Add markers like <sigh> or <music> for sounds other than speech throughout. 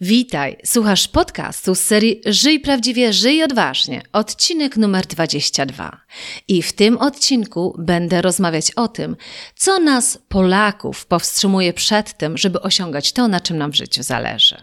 Witaj, słuchasz podcastu z serii Żyj prawdziwie, żyj odważnie, odcinek numer 22. I w tym odcinku będę rozmawiać o tym, co nas, Polaków, powstrzymuje przed tym, żeby osiągać to, na czym nam w życiu zależy.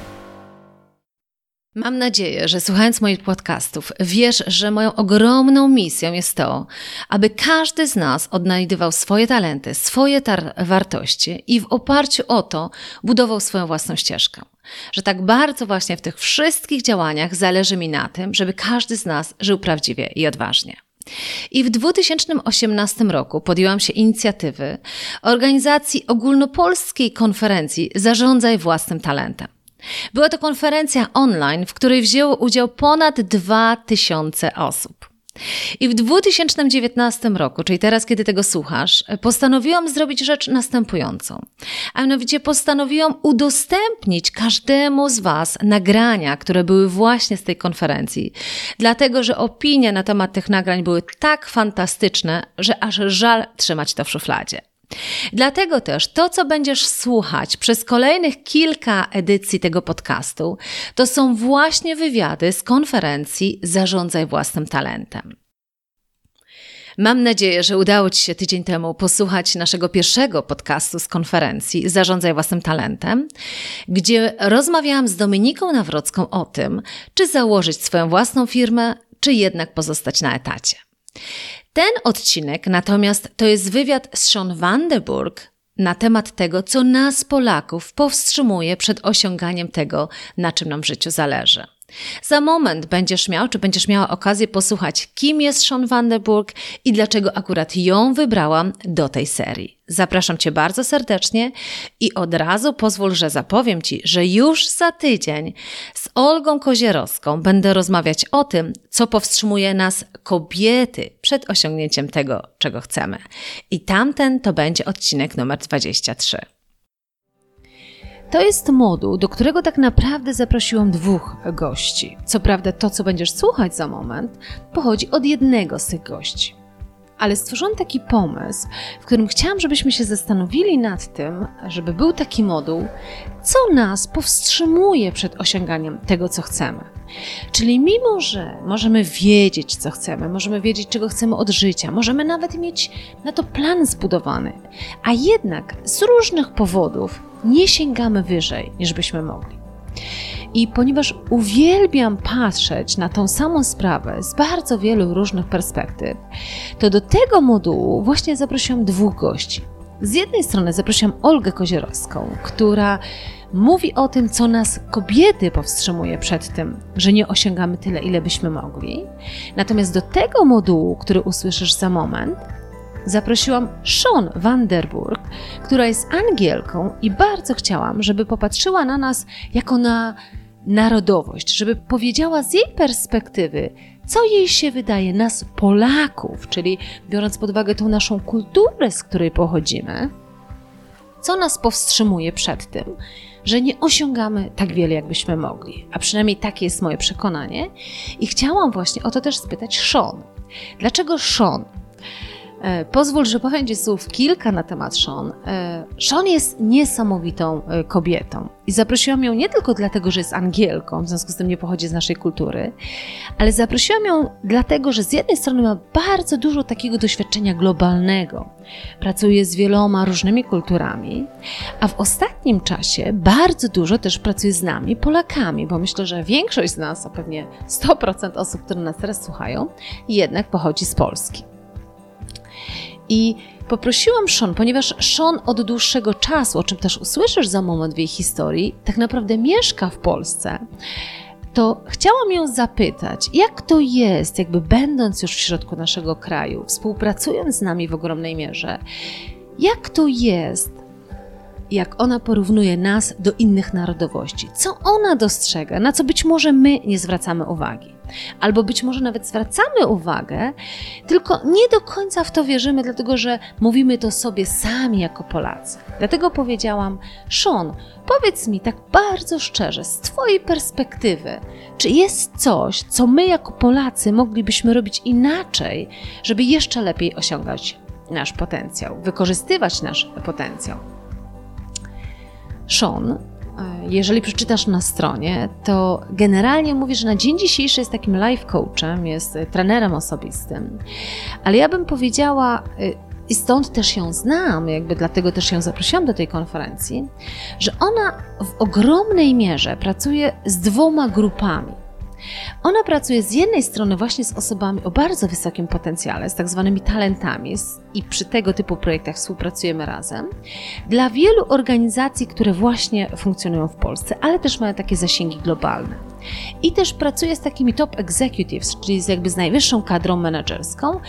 Mam nadzieję, że słuchając moich podcastów, wiesz, że moją ogromną misją jest to, aby każdy z nas odnajdywał swoje talenty, swoje wartości i w oparciu o to budował swoją własną ścieżkę. Że tak bardzo właśnie w tych wszystkich działaniach zależy mi na tym, żeby każdy z nas żył prawdziwie i odważnie. I w 2018 roku podjęłam się inicjatywy organizacji ogólnopolskiej konferencji Zarządzaj własnym talentem. Była to konferencja online, w której wzięło udział ponad 2000 osób. I w 2019 roku, czyli teraz, kiedy tego słuchasz, postanowiłam zrobić rzecz następującą. A mianowicie postanowiłam udostępnić każdemu z Was nagrania, które były właśnie z tej konferencji. Dlatego, że opinie na temat tych nagrań były tak fantastyczne, że aż żal trzymać to w szufladzie. Dlatego też to, co będziesz słuchać przez kolejnych kilka edycji tego podcastu, to są właśnie wywiady z konferencji Zarządzaj własnym talentem. Mam nadzieję, że udało Ci się tydzień temu posłuchać naszego pierwszego podcastu z konferencji Zarządzaj własnym talentem, gdzie rozmawiałam z Dominiką Nawrocką o tym, czy założyć swoją własną firmę, czy jednak pozostać na etacie. Ten odcinek natomiast to jest wywiad z Sean Vandenburg na temat tego, co nas, Polaków, powstrzymuje przed osiąganiem tego, na czym nam w życiu zależy. Za moment będziesz miał, czy będziesz miała okazję posłuchać, kim jest Sean Vandenburg i dlaczego akurat ją wybrałam do tej serii. Zapraszam Cię bardzo serdecznie i od razu pozwól, że zapowiem Ci, że już za tydzień z Olgą Kozierowską będę rozmawiać o tym, co powstrzymuje nas kobiety przed osiągnięciem tego, czego chcemy. I tamten to będzie odcinek numer 23. To jest moduł, do którego tak naprawdę zaprosiłam dwóch gości. Co prawda, to, co będziesz słuchać za moment, pochodzi od jednego z tych gości. Ale stworzyłam taki pomysł, w którym chciałam, żebyśmy się zastanowili nad tym, żeby był taki moduł, co nas powstrzymuje przed osiąganiem tego, co chcemy. Czyli mimo, że możemy wiedzieć, co chcemy, możemy wiedzieć, czego chcemy od życia, możemy nawet mieć na to plan zbudowany, a jednak z różnych powodów nie sięgamy wyżej, niż byśmy mogli. I ponieważ uwielbiam patrzeć na tą samą sprawę z bardzo wielu różnych perspektyw, to do tego modułu właśnie zaprosiłam dwóch gości. Z jednej strony zaprosiłam Olgę Kozierowską, która mówi o tym, co nas kobiety powstrzymuje przed tym, że nie osiągamy tyle, ile byśmy mogli. Natomiast do tego modułu, który usłyszysz za moment, zaprosiłam Sean Vanderburg, która jest Angielką i bardzo chciałam, żeby popatrzyła na nas jako na narodowość, żeby powiedziała z jej perspektywy, co jej się wydaje nas Polaków, czyli biorąc pod uwagę tą naszą kulturę, z której pochodzimy, co nas powstrzymuje przed tym, że nie osiągamy tak wiele, jakbyśmy mogli. A przynajmniej takie jest moje przekonanie. I chciałam właśnie o to też spytać Sean. Dlaczego Sean? E, pozwól, że powiem Ci słów kilka na temat Sean. E, Sean jest niesamowitą e, kobietą i zaprosiłam ją nie tylko dlatego, że jest Angielką, w związku z tym nie pochodzi z naszej kultury, ale zaprosiłam ją dlatego, że z jednej strony ma bardzo dużo takiego doświadczenia globalnego. Pracuje z wieloma różnymi kulturami, a w ostatnim czasie bardzo dużo też pracuje z nami, Polakami, bo myślę, że większość z nas, a pewnie 100% osób, które nas teraz słuchają, jednak pochodzi z Polski. I poprosiłam Sean, ponieważ Sean od dłuższego czasu, o czym też usłyszysz za moment w jej historii, tak naprawdę mieszka w Polsce to chciałam ją zapytać, jak to jest, jakby będąc już w środku naszego kraju, współpracując z nami w ogromnej mierze, jak to jest, jak ona porównuje nas do innych narodowości, co ona dostrzega, na co być może my nie zwracamy uwagi. Albo być może nawet zwracamy uwagę, tylko nie do końca w to wierzymy, dlatego że mówimy to sobie sami jako Polacy. Dlatego powiedziałam, Sean, powiedz mi tak bardzo szczerze, z Twojej perspektywy, czy jest coś, co my jako Polacy moglibyśmy robić inaczej, żeby jeszcze lepiej osiągać nasz potencjał, wykorzystywać nasz potencjał? Sean E, jeżeli przeczytasz na stronie, to generalnie mówi, że na dzień dzisiejszy jest takim life coachem, jest trenerem osobistym. Ale ja bym powiedziała, y, i stąd też ją znam, jakby dlatego też ją zaprosiłam do tej konferencji, że ona w ogromnej mierze pracuje z dwoma grupami. Ona pracuje z jednej strony właśnie z osobami o bardzo wysokim potencjale, z tak zwanymi talentami i przy tego typu projektach współpracujemy razem. Dla wielu organizacji, które właśnie funkcjonują w Polsce, ale też mają takie zasięgi globalne. I też pracuje z takimi top executives, czyli z jakby z najwyższą kadrą menedżerską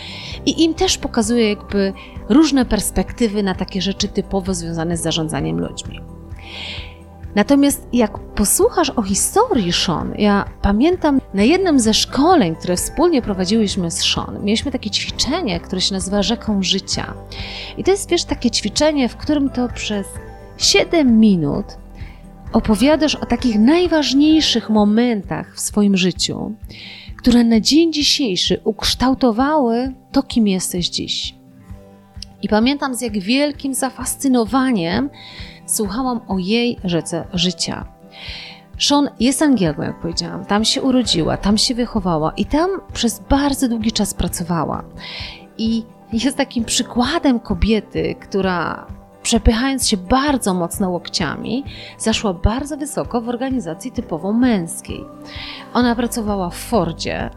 i im też pokazuje jakby różne perspektywy na takie rzeczy typowo związane z zarządzaniem ludźmi. Natomiast jak posłuchasz o historii Sean, ja pamiętam na jednym ze szkoleń, które wspólnie prowadziłyśmy z Sean, mieliśmy takie ćwiczenie, które się nazywa Rzeką Życia. I to jest, wiesz, takie ćwiczenie, w którym to przez 7 minut opowiadasz o takich najważniejszych momentach w swoim życiu, które na dzień dzisiejszy ukształtowały to, kim jesteś dziś. I pamiętam z jak wielkim zafascynowaniem słuchałam o jej rzece życia. Sean jest Angielką, jak powiedziałam. Tam się urodziła, tam się wychowała i tam przez bardzo długi czas pracowała. I jest takim przykładem kobiety, która przepychając się bardzo mocno łokciami, zaszła bardzo wysoko w organizacji typowo męskiej. Ona pracowała w Fordzie,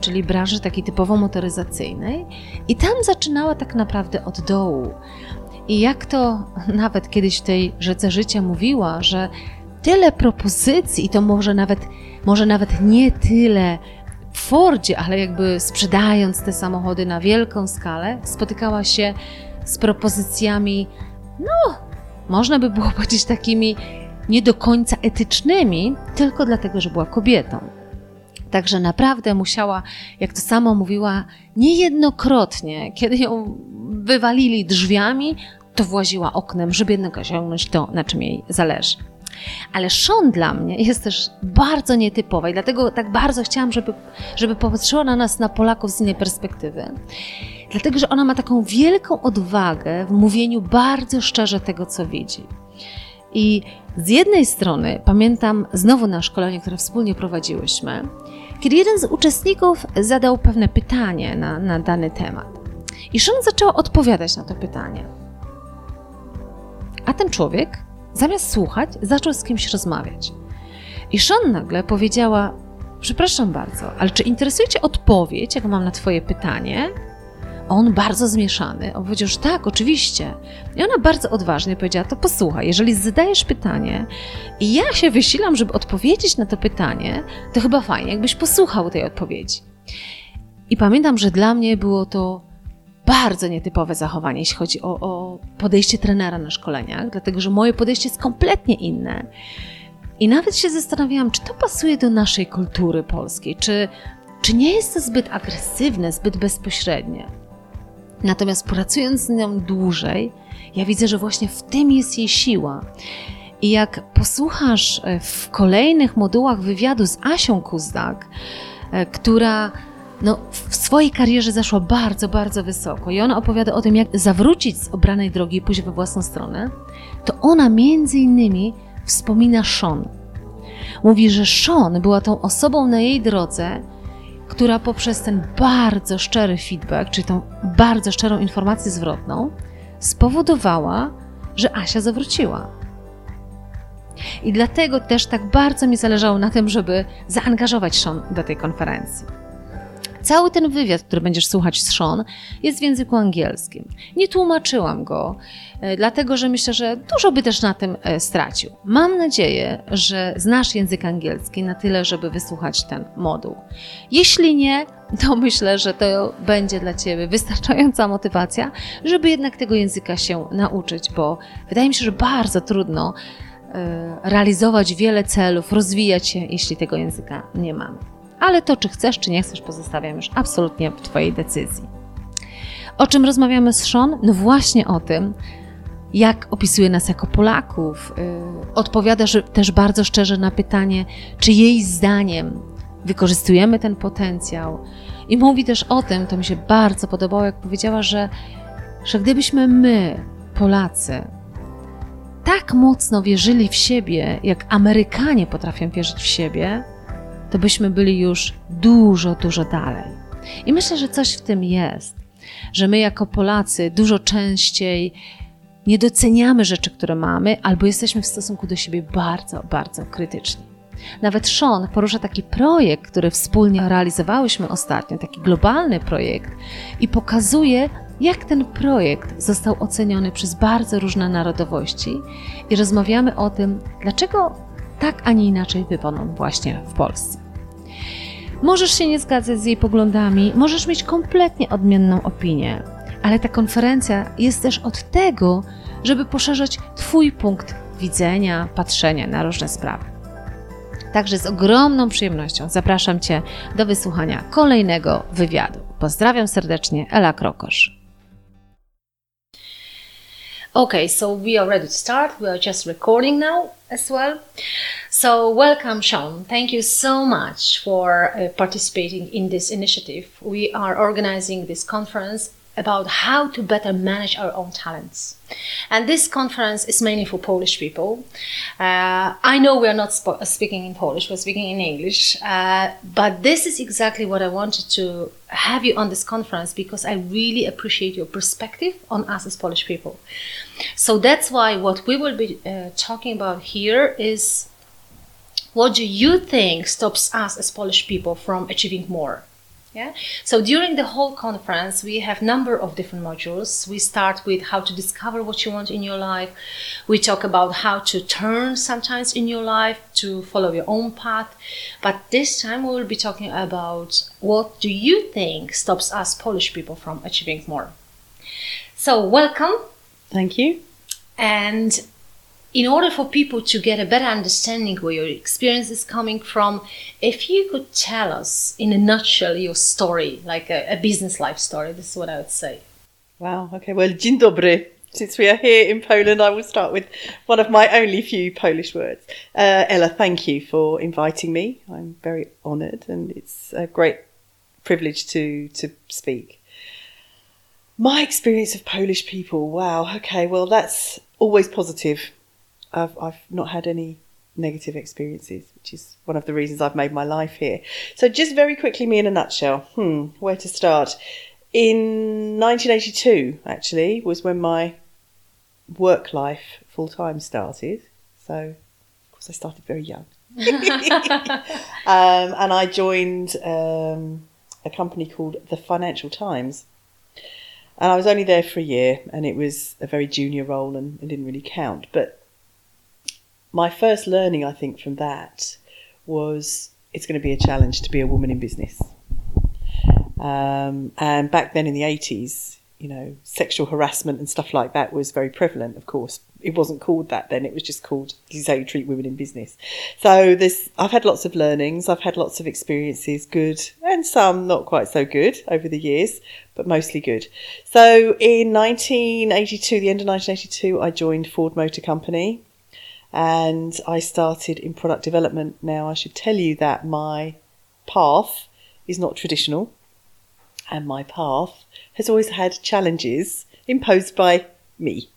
czyli branży takiej typowo motoryzacyjnej, i tam zaczynała tak naprawdę od dołu. I jak to nawet kiedyś w tej rzece życia mówiła, że tyle propozycji, i to może nawet, może nawet nie tyle w Fordzie, ale jakby sprzedając te samochody na wielką skalę, spotykała się z propozycjami, no, można by było <laughs> powiedzieć takimi nie do końca etycznymi, tylko dlatego, że była kobietą. Także naprawdę musiała, jak to sama mówiła, niejednokrotnie, kiedy ją wywalili drzwiami, to właziła oknem, żeby jednak osiągnąć to, na czym jej zależy. Ale Sean dla mnie jest też bardzo nietypowa i dlatego tak bardzo chciałam, żeby, żeby popatrzyła na nas, na Polaków z innej perspektywy. Dlatego, że ona ma taką wielką odwagę w mówieniu bardzo szczerze tego, co widzi. I z jednej strony pamiętam znowu na szkolenie, które wspólnie prowadziłyśmy, kiedy jeden z uczestników zadał pewne pytanie na, na dany temat. I Sean zaczęła odpowiadać na to pytanie. A ten człowiek, zamiast słuchać, zaczął z kimś rozmawiać. I Sean nagle powiedziała: Przepraszam bardzo, ale czy interesuje Cię odpowiedź, jak mam na Twoje pytanie? On bardzo zmieszany. On powiedział, że tak, oczywiście. I ona bardzo odważnie powiedziała: To posłuchaj, jeżeli zadajesz pytanie i ja się wysilam, żeby odpowiedzieć na to pytanie, to chyba fajnie, jakbyś posłuchał tej odpowiedzi. I pamiętam, że dla mnie było to bardzo nietypowe zachowanie, jeśli chodzi o, o podejście trenera na szkoleniach, dlatego że moje podejście jest kompletnie inne. I nawet się zastanawiałam, czy to pasuje do naszej kultury polskiej, czy, czy nie jest to zbyt agresywne, zbyt bezpośrednie. Natomiast pracując z nią dłużej, ja widzę, że właśnie w tym jest jej siła. I jak posłuchasz e, w kolejnych modułach wywiadu z Asią Kuzdak, e, która no, w swojej karierze zaszła bardzo, bardzo wysoko i ona opowiada o tym, jak zawrócić z obranej drogi i pójść we własną stronę, to ona między innymi wspomina Sean. Mówi, że Sean była tą osobą na jej drodze, która poprzez ten bardzo szczery feedback, czyli tą bardzo szczerą informację zwrotną, spowodowała, że Asia zawróciła. I dlatego też tak bardzo mi zależało na tym, żeby zaangażować Sean do tej konferencji. Cały ten wywiad, który będziesz słuchać z Sean, jest w języku angielskim. Nie tłumaczyłam go, e, dlatego że myślę, że dużo by też na tym e, stracił. Mam nadzieję, że znasz język angielski na tyle, żeby wysłuchać ten moduł. Jeśli nie, to myślę, że to będzie dla Ciebie wystarczająca motywacja, żeby jednak tego języka się nauczyć, bo wydaje mi się, że bardzo trudno e, realizować wiele celów, rozwijać się, jeśli tego języka nie mamy ale to, czy chcesz, czy nie chcesz, pozostawiam już absolutnie w Twojej decyzji. O czym rozmawiamy z Sean? No właśnie o tym, jak opisuje nas jako Polaków. Yy, odpowiada też bardzo szczerze na pytanie, czy jej zdaniem wykorzystujemy ten potencjał. I mówi też o tym, to mi się bardzo podobało, jak powiedziała, że, że gdybyśmy my, Polacy, tak mocno wierzyli w siebie, jak Amerykanie potrafią wierzyć w siebie, to byśmy byli już dużo, dużo dalej. I myślę, że coś w tym jest, że my jako Polacy dużo częściej nie doceniamy rzeczy, które mamy, albo jesteśmy w stosunku do siebie bardzo, bardzo krytyczni. Nawet Sean porusza taki projekt, który wspólnie realizowałyśmy ostatnio, taki globalny projekt, i pokazuje, jak ten projekt został oceniony przez bardzo różne narodowości, i rozmawiamy o tym, dlaczego tak, a nie inaczej wypadł właśnie w Polsce. Możesz się nie zgadzać z jej poglądami, możesz mieć kompletnie odmienną opinię, ale ta konferencja jest też od tego, żeby poszerzać Twój punkt widzenia, patrzenia na różne sprawy. Także z ogromną przyjemnością zapraszam Cię do wysłuchania kolejnego wywiadu. Pozdrawiam serdecznie, Ela Krokosz. Okay, so we are ready to start. We are just recording now as well. So, welcome, Sean. Thank you so much for uh, participating in this initiative. We are organizing this conference about how to better manage our own talents. And this conference is mainly for Polish people. Uh, I know we are not sp- speaking in Polish, we're speaking in English, uh, but this is exactly what I wanted to have you on this conference because I really appreciate your perspective on us as Polish people. So that's why what we will be uh, talking about here is what do you think stops us as Polish people from achieving more? Yeah. So during the whole conference, we have number of different modules. We start with how to discover what you want in your life. We talk about how to turn sometimes in your life to follow your own path. But this time we will be talking about what do you think stops us Polish people from achieving more. So welcome. Thank you. And in order for people to get a better understanding where your experience is coming from, if you could tell us in a nutshell your story, like a, a business life story, this is what I would say. Wow. Okay. Well, dzień dobry. Since we are here in Poland, I will start with one of my only few Polish words. Uh, Ella, thank you for inviting me. I'm very honoured, and it's a great privilege to to speak. My experience of Polish people. Wow. Okay. Well, that's always positive I've, I've not had any negative experiences, which is one of the reasons I've made my life here. So, just very quickly, me in a nutshell. Hmm, where to start? In 1982, actually, was when my work life full time started. So, of course, I started very young. <laughs> <laughs> um, and I joined um, a company called the Financial Times. And I was only there for a year, and it was a very junior role and, it didn't really count. But my first learning, I think, from that was it's going to be a challenge to be a woman in business. Um, and back then in the 80s, you know, sexual harassment and stuff like that was very prevalent, of course. It wasn't called that then, it was just called this is how you treat women in business. So this I've had lots of learnings, I've had lots of experiences, good and some not quite so good over the years, but mostly good. So in 1982, the end of 1982, I joined Ford Motor Company and I started in product development. Now, I should tell you that my path is not traditional. and my path has always had challenges imposed by me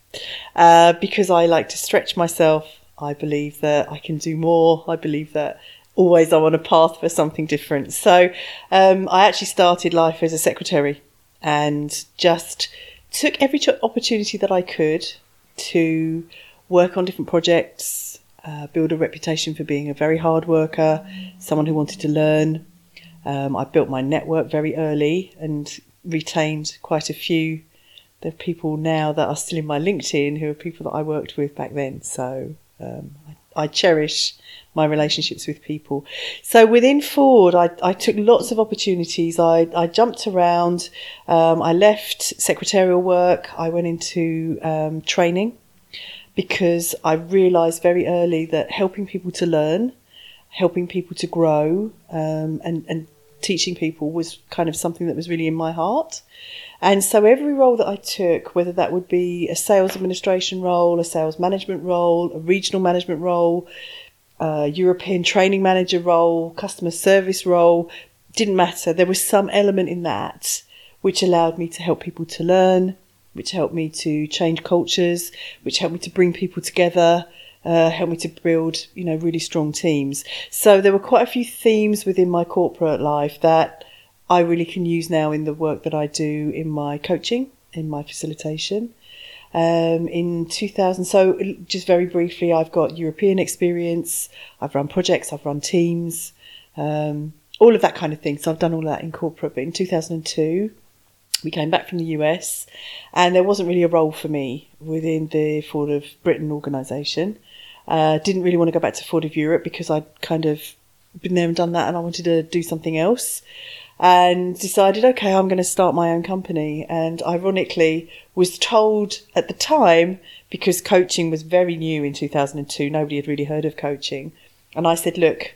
uh, because I like to stretch myself. I believe that I can do more. I believe that always I'm on a path for something different. So um, I actually started life as a secretary and just took every opportunity that I could to work on different projects, uh, build a reputation for being a very hard worker, someone who wanted to learn. Um, I built my network very early and retained quite a few. There are people now that are still in my LinkedIn who are people that I worked with back then. So um, I, I cherish my relationships with people. So within Ford, I, I took lots of opportunities. I, I jumped around. Um, I left secretarial work. I went into um, training because I realised very early that helping people to learn, helping people to grow, um, and, and teaching people was kind of something that was really in my heart. And so every role that I took, whether that would be a sales administration role, a sales management role, a regional management role, a European training manager role, customer service role, didn't matter. There was some element in that which allowed me to help people to learn, which helped me to change cultures, which helped me to bring people together, uh, helped me to build, you know, really strong teams. So there were quite a few themes within my corporate life that I really can use now in the work that I do in my coaching, in my facilitation. Um, in 2000, so just very briefly, I've got European experience. I've run projects, I've run teams, um, all of that kind of thing. So I've done all that in corporate. But in 2002, we came back from the US, and there wasn't really a role for me within the Ford of Britain organisation. Uh, didn't really want to go back to Ford of Europe because I'd kind of been there and done that, and I wanted to do something else. And decided, okay, I'm going to start my own company. And ironically, was told at the time because coaching was very new in 2002. Nobody had really heard of coaching, and I said, look,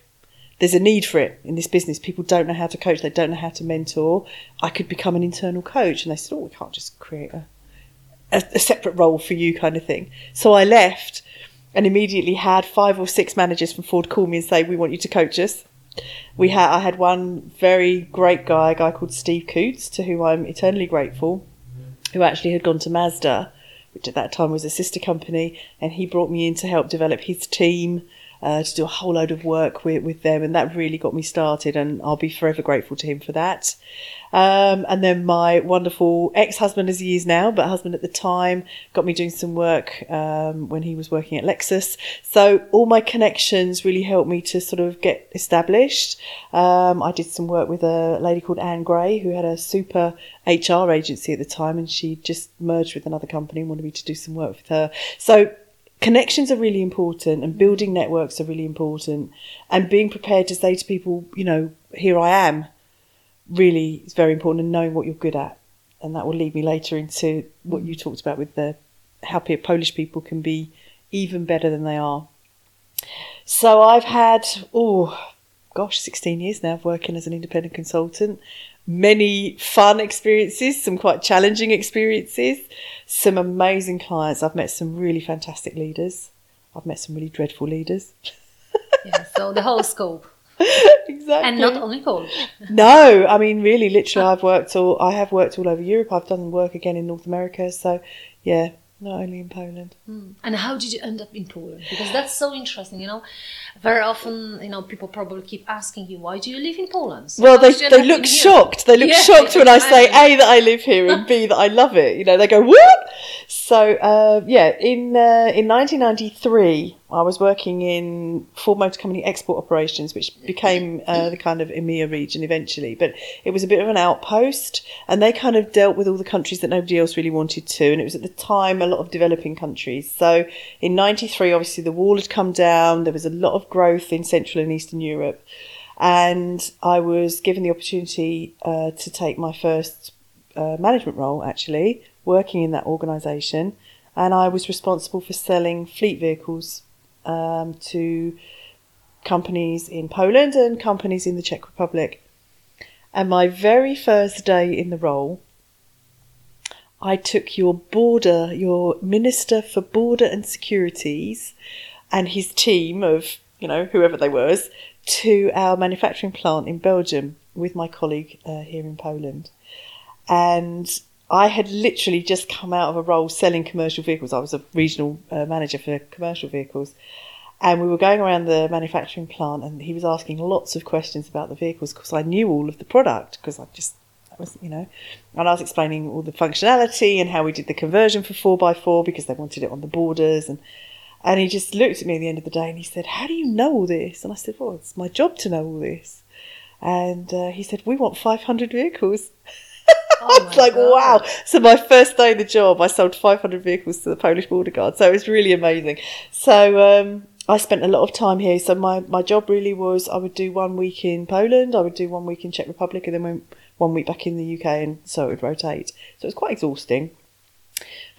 there's a need for it in this business. People don't know how to coach, they don't know how to mentor. I could become an internal coach. And they said, Oh, we can't just create a, a, a separate role for you, kind of thing. So I left and immediately had five or six managers from Ford call me and say, We want you to coach us. We had I had one very great guy, a guy called Steve Coots, to whom I'm eternally grateful, who actually had gone to Mazda, which at that time was a sister company, and he brought me in to help develop his team uh, to do a whole load of work with, with them, and that really got me started, and I'll be forever grateful to him for that. Um, and then my wonderful ex-husband, as he is now, but husband at the time, got me doing some work um, when he was working at Lexus. So all my connections really helped me to sort of get established. Um, I did some work with a lady called Anne Gray, who had a super HR agency at the time, and she just merged with another company and wanted me to do some work with her. So connections are really important and building networks are really important and being prepared to say to people you know here i am really is very important and knowing what you're good at and that will lead me later into what you talked about with the how polish people can be even better than they are so i've had oh gosh 16 years now of working as an independent consultant many fun experiences, some quite challenging experiences, some amazing clients. I've met some really fantastic leaders. I've met some really dreadful leaders. yeah, so the whole scope. <laughs> exactly. And not only Polish. no, I mean really literally I've worked all I have worked all over Europe. I've done work again in North America. So yeah, not only in Poland. Mm. And how did you end up in Poland? Because that's so interesting, you know. Very often, you know, people probably keep asking you, why do you live in Poland? So well, they, they look shocked. They look yeah, shocked when I say A, that I live here and B, that I love it. You know, they go, what? So, uh, yeah, in, uh, in 1993, I was working in Ford Motor Company export operations, which became uh, the kind of EMEA region eventually. But it was a bit of an outpost, and they kind of dealt with all the countries that nobody else really wanted to. And it was at the time a lot of developing countries. So in '93, obviously the wall had come down. There was a lot of growth in Central and Eastern Europe, and I was given the opportunity uh, to take my first uh, management role, actually working in that organisation, and I was responsible for selling fleet vehicles um, to companies in Poland and companies in the Czech Republic. And my very first day in the role, I took your border, your Minister for Border and Securities, and his team of, you know, whoever they was, to our manufacturing plant in Belgium with my colleague uh, here in Poland. and I had literally just come out of a role selling commercial vehicles. I was a regional uh, manager for commercial vehicles. And we were going around the manufacturing plant, and he was asking lots of questions about the vehicles because I knew all of the product because I just was you know, and I was explaining all the functionality and how we did the conversion for four x four because they wanted it on the borders and and he just looked at me at the end of the day and he said, "How do you know all this?" And I said, "Well, it's my job to know all this." And uh, he said, "We want 500 vehicles." <laughs> Oh <laughs> I was like, God. wow. So my first day in the job, I sold 500 vehicles to the Polish border guard. So it was really amazing. So um, I spent a lot of time here. So my, my job really was I would do one week in Poland, I would do one week in Czech Republic, and then one- one week back in the UK, and so it would rotate. So it was quite exhausting.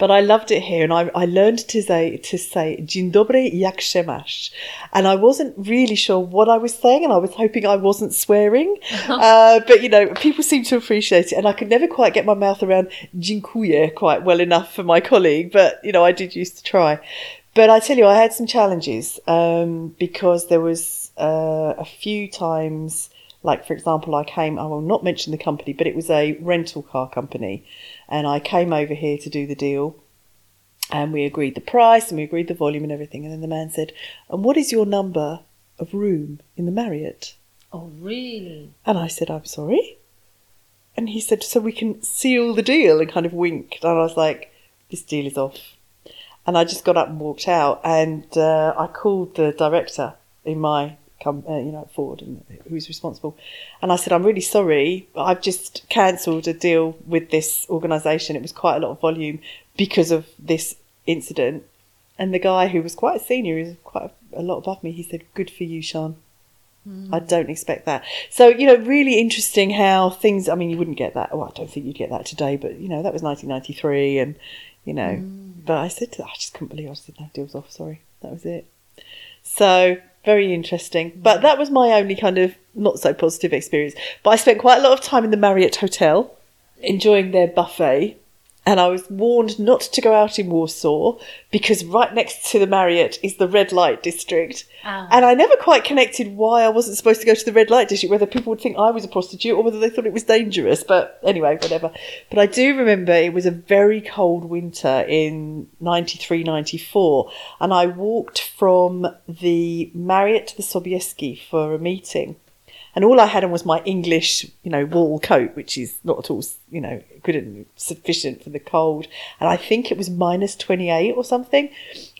But I loved it here, and I, I learned to say to say "Dzień dobry, jak się masz," and I wasn't really sure what I was saying, and I was hoping I wasn't swearing. <laughs> uh, but you know, people seem to appreciate it, and I could never quite get my mouth around "dziękuję" quite well enough for my colleague. But you know, I did used to try. But I tell you, I had some challenges um, because there was uh, a few times, like for example, I came. I will not mention the company, but it was a rental car company, and I came over here to do the deal. And we agreed the price and we agreed the volume and everything. And then the man said, And what is your number of room in the Marriott? Oh, really? And I said, I'm sorry. And he said, So we can seal the deal and kind of winked. And I was like, This deal is off. And I just got up and walked out. And uh, I called the director in my, com- uh, you know, at Ford, and who's responsible. And I said, I'm really sorry. but I've just cancelled a deal with this organisation. It was quite a lot of volume because of this incident. And the guy who was quite a senior, was quite a, lot above me, he said, Good for you, Sean. I don't expect that. So, you know, really interesting how things, I mean, you wouldn't get that. Well, I don't think you'd get that today, but, you know, that was 1993 and, you know, but I said, to, I just couldn't believe I just didn't have deals off. Sorry. That was it. So, very interesting. But that was my only kind of not so positive experience. But I spent quite a lot of time in the Marriott Hotel enjoying their buffet. And I was warned not to go out in Warsaw because right next to the Marriott is the red light district. Ah. And I never quite connected why I wasn't supposed to go to the red light district, whether people would think I was a prostitute or whether they thought it was dangerous. But anyway, whatever. But I do remember it was a very cold winter in 93, 94. And I walked from the Marriott to the Sobieski for a meeting. And all I had on was my English, you know, wool coat, which is not at all, you know, couldn't sufficient for the cold. And I think it was minus 28 or something.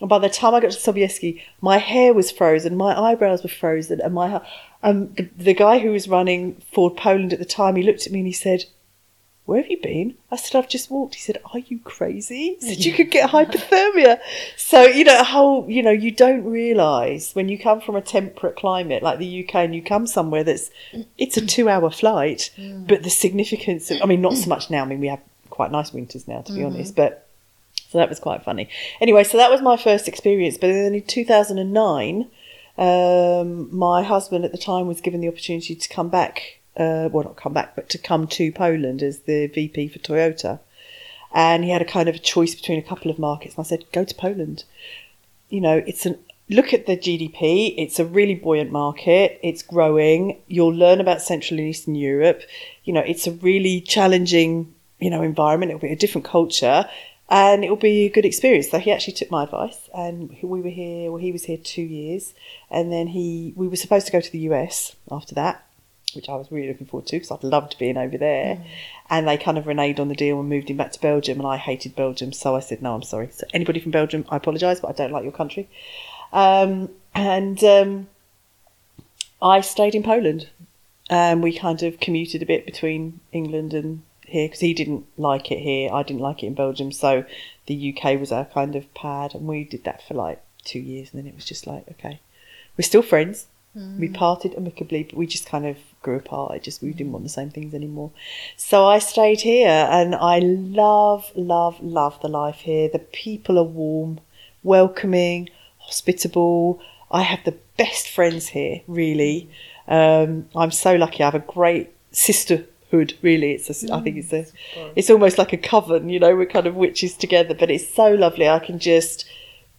And by the time I got to Sobieski, my hair was frozen, my eyebrows were frozen, and my um, the, the guy who was running Ford Poland at the time, he looked at me and he said, where have you been? I said, I've just walked. He said, Are you crazy? He said, You could get hypothermia. So, you know, a whole, you know, you don't realise when you come from a temperate climate like the UK and you come somewhere that's, it's a two hour flight, but the significance of, I mean, not so much now. I mean, we have quite nice winters now, to be honest, but so that was quite funny. Anyway, so that was my first experience. But then in 2009, um, my husband at the time was given the opportunity to come back, uh, well, not come back, but to come to Poland as the VP for Toyota. And he had a kind of a choice between a couple of markets. And I said, go to Poland. You know, it's an look at the GDP. It's a really buoyant market. It's growing. You'll learn about Central and Eastern Europe. You know, it's a really challenging, you know, environment. It'll be a different culture and it'll be a good experience. So he actually took my advice and we were here, well, he was here two years and then he, we were supposed to go to the US after that, which I was really looking forward to because I'd loved being over there. And they kind of reneged on the deal and moved him back to Belgium and I hated Belgium. So I said, no, I'm sorry. So anybody from Belgium, I apologise, but I don't like your country. Um, and um, I stayed in Poland. And we kind of commuted a bit between England and here because he didn't like it here. I didn't like it in Belgium. So the UK was our kind of pad. And we did that for like two years. And then it was just like, okay, we're still friends. We parted amicably, but we just kind of grew apart. I just we didn't want the same things anymore. So I stayed here, and I love, love, love the life here. The people are warm, welcoming, hospitable. I have the best friends here. Really, um, I'm so lucky. I have a great sisterhood. Really, it's a, I think it's a, it's almost like a coven. You know, we're kind of witches together, but it's so lovely. I can just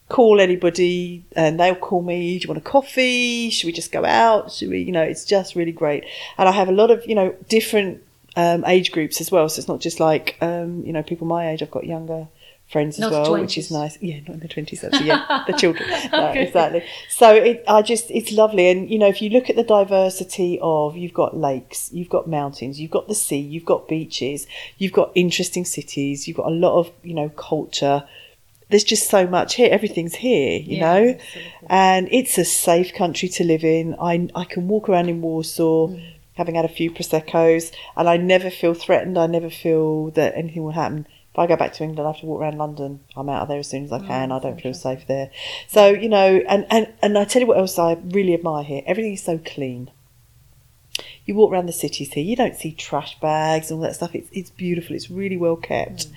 call anybody and they'll call me do you want a coffee should we just go out should we you know it's just really great and i have a lot of you know different um, age groups as well. So it's not just like um, you know people my age. I've got younger friends as Not well, 20s. which is nice. Yeah, not in the twenties. <laughs> Actually, yeah, the children. <laughs> No, Okay. exactly. So it, I just, it's lovely, and you know, if you look at the diversity of, you've got lakes, you've got mountains, you've got the sea, you've got beaches, you've got interesting cities, you've got a lot of, you know, culture. There's just so much here. Everything's here, you Yeah, know, absolutely. and it's a safe country to live in. I I can walk around in Warsaw. Mm. Having had a few proseccos, and I never feel threatened. I never feel that anything will happen. If I go back to England, I have to walk around London. I'm out of there as soon as I can. I don't feel safe there. So you know, and and and I tell you what else I really admire here. Everything is so clean. You walk around the cities here, you don't see trash bags and all that stuff. It's it's beautiful. It's really well kept.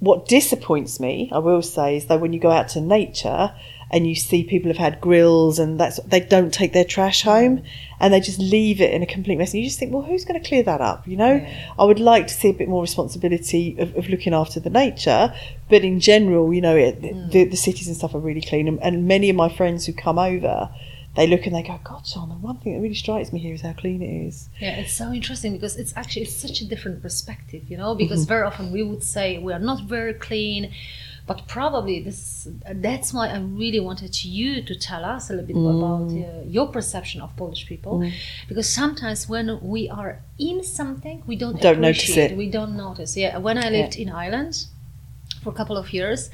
What disappoints me, I will say, is that when you go out to nature and you see people have had grills and that's they don't take their trash home and they just leave it in a complete mess. And you just think, well, who's going to clear that up? You know, Yeah. I would like to see a bit more responsibility of, of looking after the nature, but in general, you know, it, the, mm. the cities and stuff are really clean. And, and many of my friends who come over, they look and they go, God, John, the one thing that really strikes me here is how clean it is. Yeah, it's so interesting because it's actually it's such a different perspective, you know. Because mm-hmm. very often we would say we are not very clean, but probably this that's why I really wanted you to tell us a little bit about uh, mm. your perception of Polish people, mm. because sometimes when we are in something, we don't Don't notice it. We don't notice. Yeah, when I lived in Ireland for a couple of years.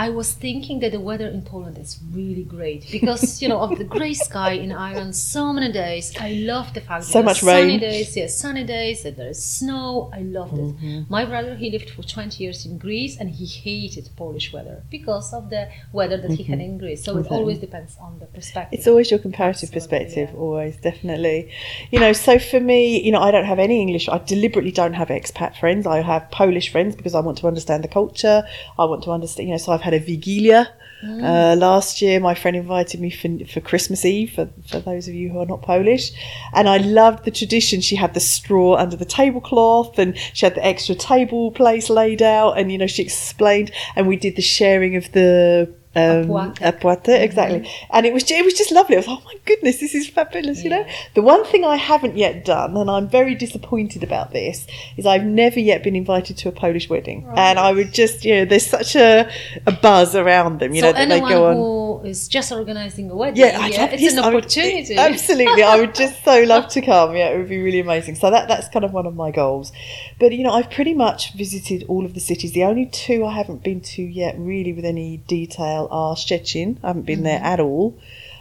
I was thinking that the weather in Poland is really great because you know of the grey <laughs> sky in Ireland, so many days. I love the fact So that much there's sunny rain. days, yes, sunny days, that there is snow. I loved it. Mm-hmm. My brother he lived for 20 years in Greece and he hated Polish weather because of the weather that he had in Greece. So it always depends on the perspective. It's always your comparative perspective, yeah. always, definitely. You know, so for me, you know, I don't have any English. I deliberately don't have expat friends. I have Polish friends because I want to understand the culture. I want to understand, you know, so I've had a Wigilia. Uh, last year, my friend invited me for, for Christmas Eve, for, for those of you who are not Polish. And I loved the tradition. She had the straw under the tablecloth and she had the extra table place laid out. And, you know, she explained, and we did the sharing of the um, opłatek, exactly. And it was it was just lovely. I was oh my goodness, this is fabulous. You know, the one thing I haven't yet done, and I'm very disappointed about this, is I've never yet been invited to a Polish wedding. And I would just, you know, there's such a, a buzz around them. You so know that they go on. who is just organizing a wedding, Yeah, I'd love- it's yes, an I would- opportunity. absolutely, I would just so love to come. Yeah, it would be really amazing. So that that's kind of one of my goals. But you know, I've pretty much visited all of the cities. The only two I haven't been to yet, really, with any detail, are Szczecin. I haven't been there at all.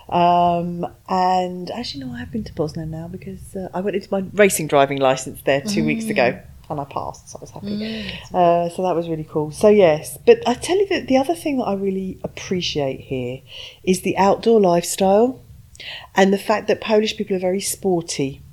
Um, and actually, no, I have been to Poznań now because uh, I went into my racing driving license there two weeks ago. And I passed, so I was happy. Uh, so that was really cool. So yes, but I tell you that the other thing that I really appreciate here is the outdoor lifestyle and the fact that Polish people are very sporty.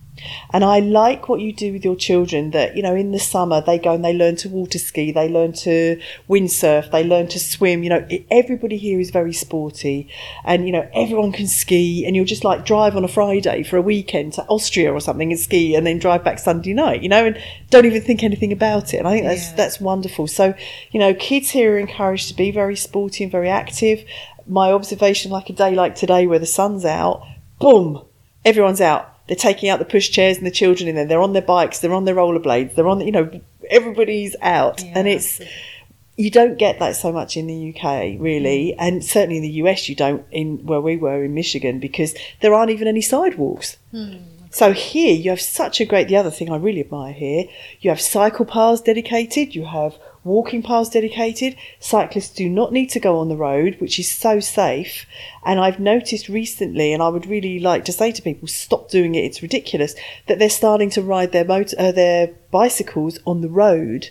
And I like what you do with your children that, you know, in the summer they go and they learn to water ski, they learn to windsurf, they learn to swim. You know, everybody here is very sporty and, you know, everyone can ski and you'll just like drive on a Friday for a weekend to Austria or something and ski and then drive back Sunday night, you know, and don't even think anything about it. And I think that's, Yeah. that's wonderful. So, you know, kids here are encouraged to be very sporty and very active. My observation, like a day like today where the sun's out, boom, everyone's out. They're taking out the push chairs and the children in there. They're on their bikes. They're on their rollerblades. They're on, you know, everybody's out. Yeah, and it's, you don't get that so much in the UK, really. Mm. And certainly in the US, you don't in where we were in Michigan because there aren't even any sidewalks. Hmm. So here you have such a great. The other thing I really admire here, you have cycle paths dedicated. You have walking paths dedicated. Cyclists do not need to go on the road, which is so safe. And I've noticed recently, and I would really like to say to people, stop doing it. It's ridiculous that they're starting to ride their motor, uh, their bicycles on the road.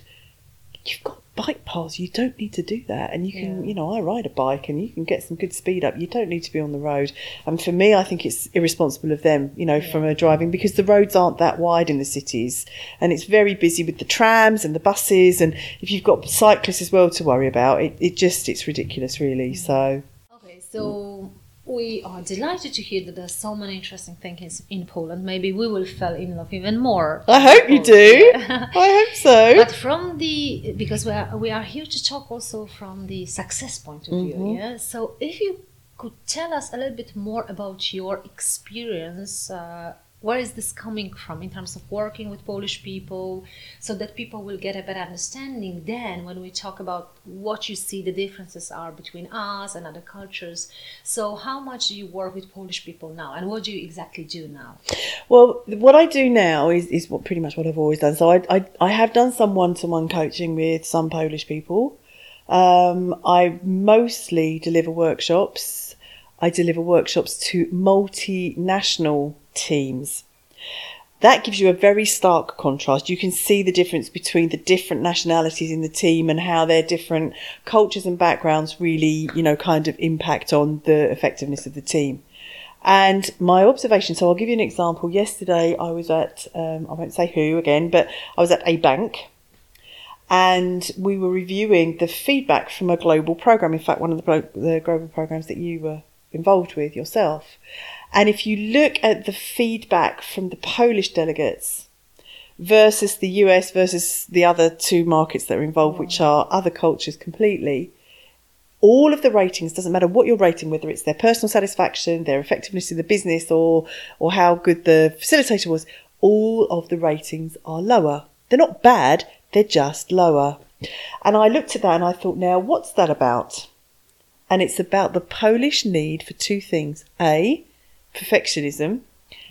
You've got bike paths. You don't need to do that. And you can, Yeah. you know, I ride a bike and you can get some good speed up. You don't need to be on the road. And for me, I think it's irresponsible of them, you know, from a driving because the roads aren't that wide in the cities and it's very busy with the trams and the buses. And if you've got cyclists as well to worry about, it, it just, it's ridiculous, really. Mm. So, Okay, so we are delighted to hear that there's so many interesting things in Poland. Maybe we will fall in love even more. I hope you do. I hope so. <laughs> But from the because we are we are here to talk also from the success point of view. Mm-hmm. Yeah. So if you could tell us a little bit more about your experience uh, where is this coming from in terms of working with Polish people so that people will get a better understanding then when we talk about what you see the differences are between us and other cultures. So, how much do you work with Polish people now and what do you exactly do now? Well, what I do now is, is what pretty much what I've always done. So, I, I, I have done some one to one coaching with some Polish people. Um, I mostly deliver workshops. I deliver workshops to multinational teams. That gives you a very stark contrast. You can see the difference between the different nationalities in the team and how their different cultures and backgrounds really, you know, kind of impact on the effectiveness of the team. And my observation, so I'll give you an example. Yesterday I was at, um, I won't say who again, but I was at a bank and we were reviewing the feedback from a global program. In fact, one of the, the global programs that you were involved with yourself. And if you look at the feedback from the Polish delegates versus the US versus the other two markets that are involved, which are other cultures completely, all of the ratings doesn't matter what you're rating, whether it's their personal satisfaction, their effectiveness in the business, or or how good the facilitator was. All of the ratings are lower. They're not bad. They're just lower. And I looked at that and I thought, now what's that about? And it's about the Polish need for two things: a perfectionism,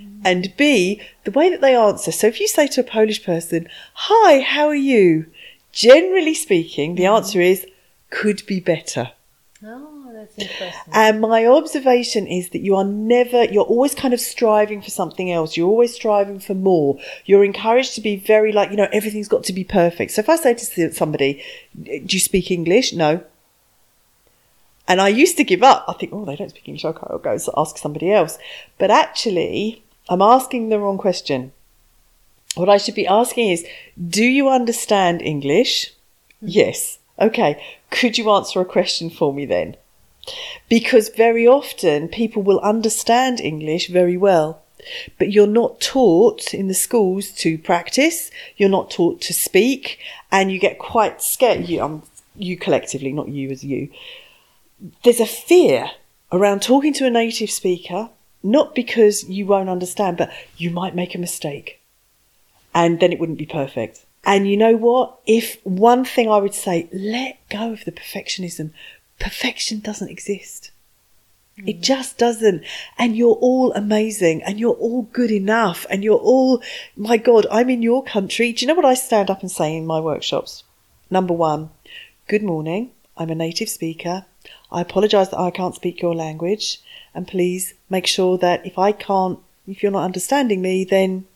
mm. and B, the way that they answer. So if you say to a Polish person, Hi, how are you? Generally speaking, the mm. answer is, Could be better. Oh, that's interesting. And my observation is that you are never, you're always kind of striving for something else. You're always striving for more. You're encouraged to be very like, you know, everything's got to be perfect. So if I say to somebody, Do you speak English? No. And I used to give up. I think, oh, they don't speak English. Okay, I'll go ask somebody else. But actually, I'm asking the wrong question. What I should be asking is, do you understand English? Mm-hmm. Yes. Okay. Could you answer a question for me then? Because very often people will understand English very well, but you're not taught in the schools to practice. You're not taught to speak, and you get quite scared. You, um, you collectively, not you as you, there's a fear around talking to a native speaker, not because you won't understand, but you might make a mistake and then it wouldn't be perfect. And you know what? If one thing I would say, let go of the perfectionism. Perfection doesn't exist. Mm. It just doesn't. And you're all amazing and you're all good enough and you're all, my God, I'm in your country. Do you know what I stand up and say in my workshops? Number one, good morning. I'm a native speaker. I apologise that I can't speak your language, and please make sure that if I can't, if you're not understanding me, then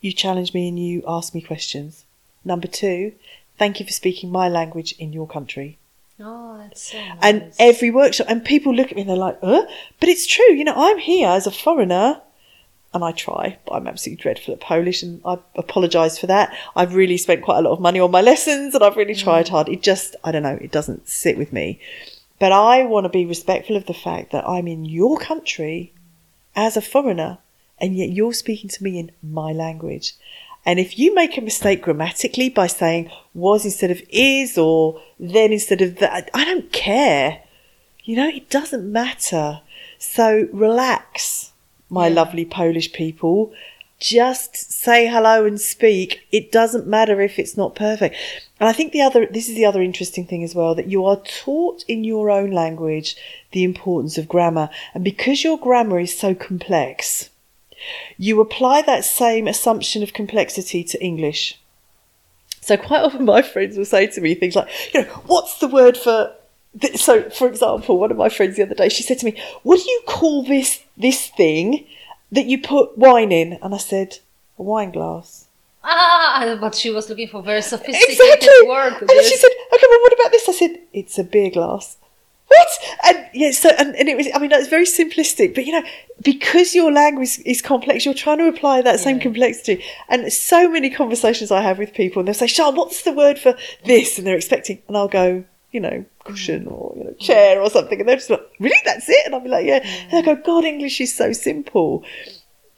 you challenge me and you ask me questions. Number two, thank you for speaking my language in your country. Oh, that's so nice. And every workshop, and people look at me and they're like, uh, but it's true. You know, I'm here as a foreigner and I try, but I'm absolutely dreadful at Polish and I apologise for that. I've really spent quite a lot of money on my lessons and I've really mm. tried hard. It just, I don't know, it doesn't sit with me. But I want to be respectful of the fact that I'm in your country as a foreigner and yet you're speaking to me in my language. And if you make a mistake grammatically by saying was instead of is or then instead of that, I don't care. You know, it doesn't matter. So relax, my yeah. lovely Polish people. Just say hello and speak. It doesn't matter if it's not perfect. And I think the other, this is the other interesting thing as well, that you are taught in your own language the importance of grammar. And because your grammar is so complex, you apply that same assumption of complexity to English. So quite often my friends will say to me things like, you know, what's the word for so for example, one of my friends the other day, she said to me, What do you call this this thing that you put wine in? And I said, A wine glass. Ah, but she was looking for very sophisticated exactly. word. And then she said, okay, well, what about this? I said, it's a beer glass. What? And yeah, so and, and it was. I mean, that's very simplistic, but you know, because your language is complex, you're trying to apply that same complexity. And so many conversations I have with people, and they'll say, "Sean, what's the word for this?" And they're expecting, and I'll go, you know, cushion or you know, chair or something, and they're just like, "Really? That's it?" And I'll be like, "Yeah." And they go, "God, English is so simple."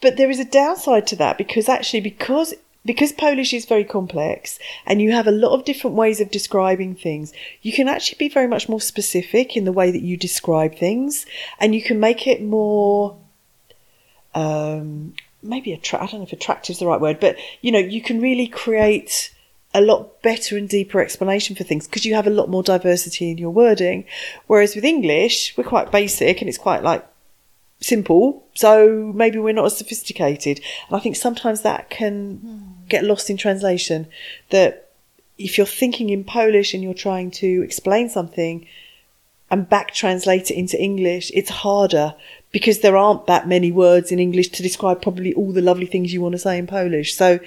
But there is a downside to that because actually, because because Polish is very complex and you have a lot of different ways of describing things, you can actually be very much more specific in the way that you describe things and you can make it more um, maybe attract. I don't know if attractive is the right word, but you know, you can really create a lot better and deeper explanation for things because you have a lot more diversity in your wording. Whereas with English, we're quite basic and it's quite like simple. So maybe we're not as sophisticated. And I think sometimes that can get lost in translation. That if you're thinking in Polish and you're trying to explain something and back translate it into English, it's harder because there aren't that many words in English to describe probably all the lovely things you want to say in Polish. So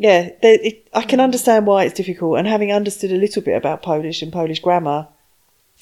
yeah, it, I can understand why it's difficult. And having understood a little bit about Polish and Polish grammar,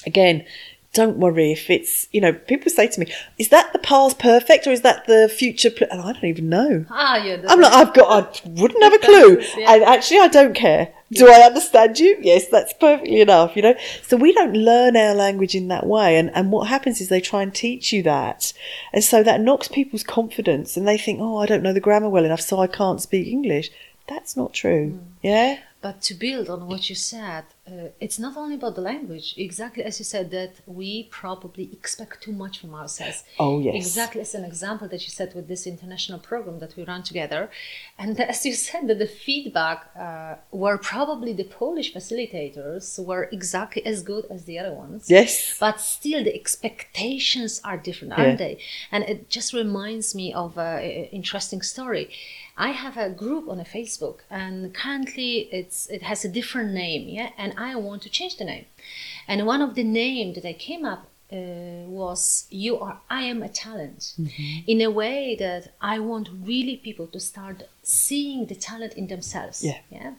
again, don't worry if it's, you know, people say to me, is that the past perfect or is that the future? Pl-? And I don't even know. Ah, yeah. I'm like, I've got, I wouldn't have a <laughs> clue. yeah. And actually, I don't care. Do I understand you? Yes, that's perfectly enough, you know? So we don't learn our language in that way. And, and what happens is they try and teach you that. And so that knocks people's confidence and they think, oh, I don't know the grammar well enough, so I can't speak English. That's not true. Mm. Yeah. But to build on what you said, uh, it's not only about the language. Exactly as you said, that we probably expect too much from ourselves. Oh yes. Exactly as an example that you said with this international program that we run together, and <laughs> as you said, that the feedback uh, were probably the Polish facilitators were exactly as good as the other ones. Yes. But still, the expectations are different, aren't yeah. they? And it just reminds me of an interesting story. I have a group on a Facebook, and currently it's it has a different name, yeah, and I want to change the name. And one of the name that I came up uh, was "You are I am a talent," mm-hmm. in a way that I want really people to start seeing the talent in themselves. Yeah, yeah.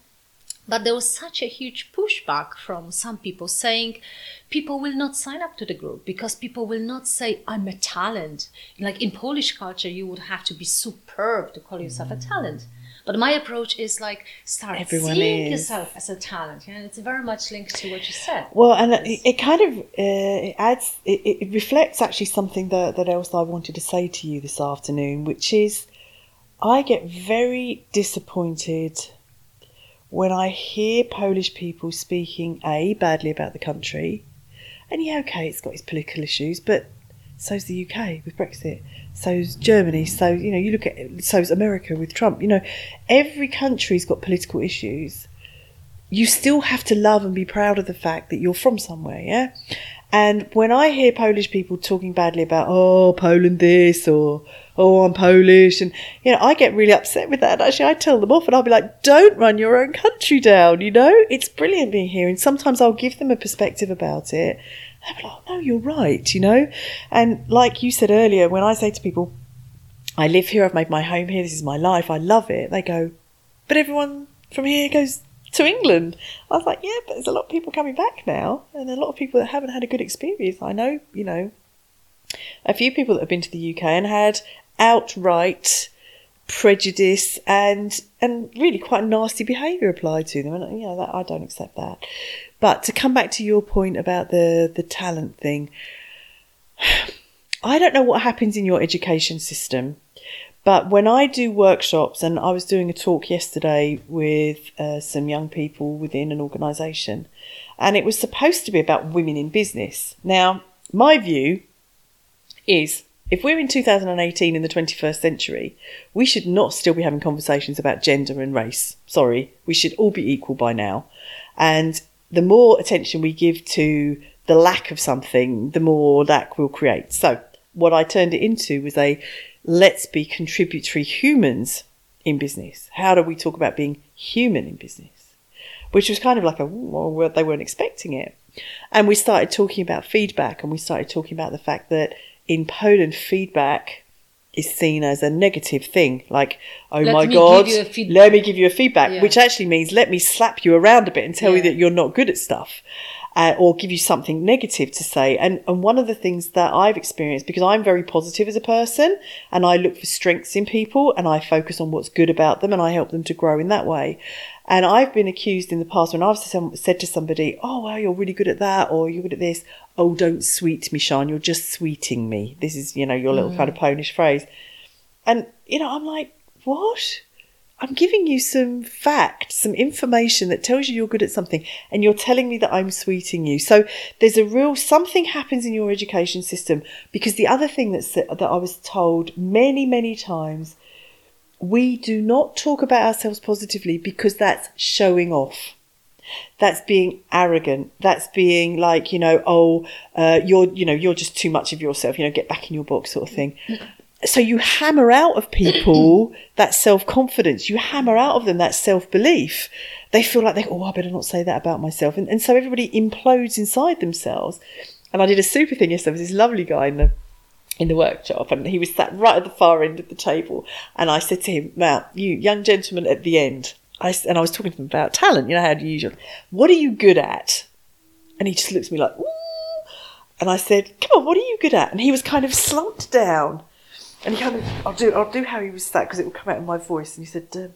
But there was such a huge pushback from some people saying people will not sign up to the group because people will not say, I'm a talent. Like in Polish culture, you would have to be superb to call yourself a talent. But my approach is like start Everyone seeing is. yourself as a talent. Yeah? And it's very much linked to what you said. Well, and it, it kind of uh, it adds, it, it reflects actually something that, that else I wanted to say to you this afternoon, which is I get very disappointed when I hear Polish people speaking A, badly about the country, and yeah, okay, it's got its political issues, but so's the UK with Brexit, so's Germany, so, you know, you look at, so's America with Trump, you know, every country's got political issues. You still have to love and be proud of the fact that you're from somewhere, yeah? And when I hear Polish people talking badly about, oh, Poland this or, oh, I'm Polish, and, you know, I get really upset with that. Actually, I tell them off and I'll be like, don't run your own country down, you know? It's brilliant being here. And sometimes I'll give them a perspective about it. They'll like, oh, no, you're right, you know? And like you said earlier, when I say to people, I live here, I've made my home here, this is my life, I love it, they go, but everyone from here goes to England. I was like, yeah, but there's a lot of people coming back now, and a lot of people that haven't had a good experience. I know, you know, a few people that have been to the UK and had outright prejudice and and really quite nasty behaviour applied to them, and you know that I don't accept that. But to come back to your point about the the talent thing, <sighs> I don't know what happens in your education system but when I do workshops, and I was doing a talk yesterday with uh, some young people within an organisation, and it was supposed to be about women in business. Now, my view is if we're in 2018 in the 21st century, we should not still be having conversations about gender and race. Sorry, we should all be equal by now. And the more attention we give to the lack of something, the more lack we'll create. So, what I turned it into was a let's be contributory humans in business. How do we talk about being human in business? Which was kind of like a, well, they weren't expecting it. And we started talking about feedback and we started talking about the fact that in Poland, feedback is seen as a negative thing. Like, oh let my God, let me give you a feedback, yeah. which actually means let me slap you around a bit and tell yeah. you that you're not good at stuff uh, or give you something negative to say. And, and one of the things that I've experienced, because I'm very positive as a person and I look for strengths in people and I focus on what's good about them and I help them to grow in that way. And I've been accused in the past when I've said to somebody, oh, well, you're really good at that or you're good at this. Oh, don't sweet me, Sean. You're just sweeting me. This is, you know, your little mm. kind of Polish phrase. And, you know, I'm like, what? I'm giving you some facts, some information that tells you you're good at something, and you're telling me that I'm sweeting you. So there's a real something happens in your education system because the other thing that's that I was told many, many times we do not talk about ourselves positively because that's showing off. That's being arrogant. That's being like, you know, oh, uh, you're, you know, you're just too much of yourself, you know, get back in your box sort of thing. So you hammer out of people <clears throat> that self confidence. You hammer out of them that self belief. They feel like they, oh, I better not say that about myself. And, and so everybody implodes inside themselves. And I did a super thing yesterday. There was this lovely guy in the in the workshop and he was sat right at the far end of the table and I said to him, now you young gentleman at the end, I, and I was talking to him about talent, you know how do you usually, what are you good at? And he just looks at me like, Ooh. and I said, come on, what are you good at? And he was kind of slumped down and he kind of, I'll do, I'll do how he was sat because it will come out in my voice. And he said, um,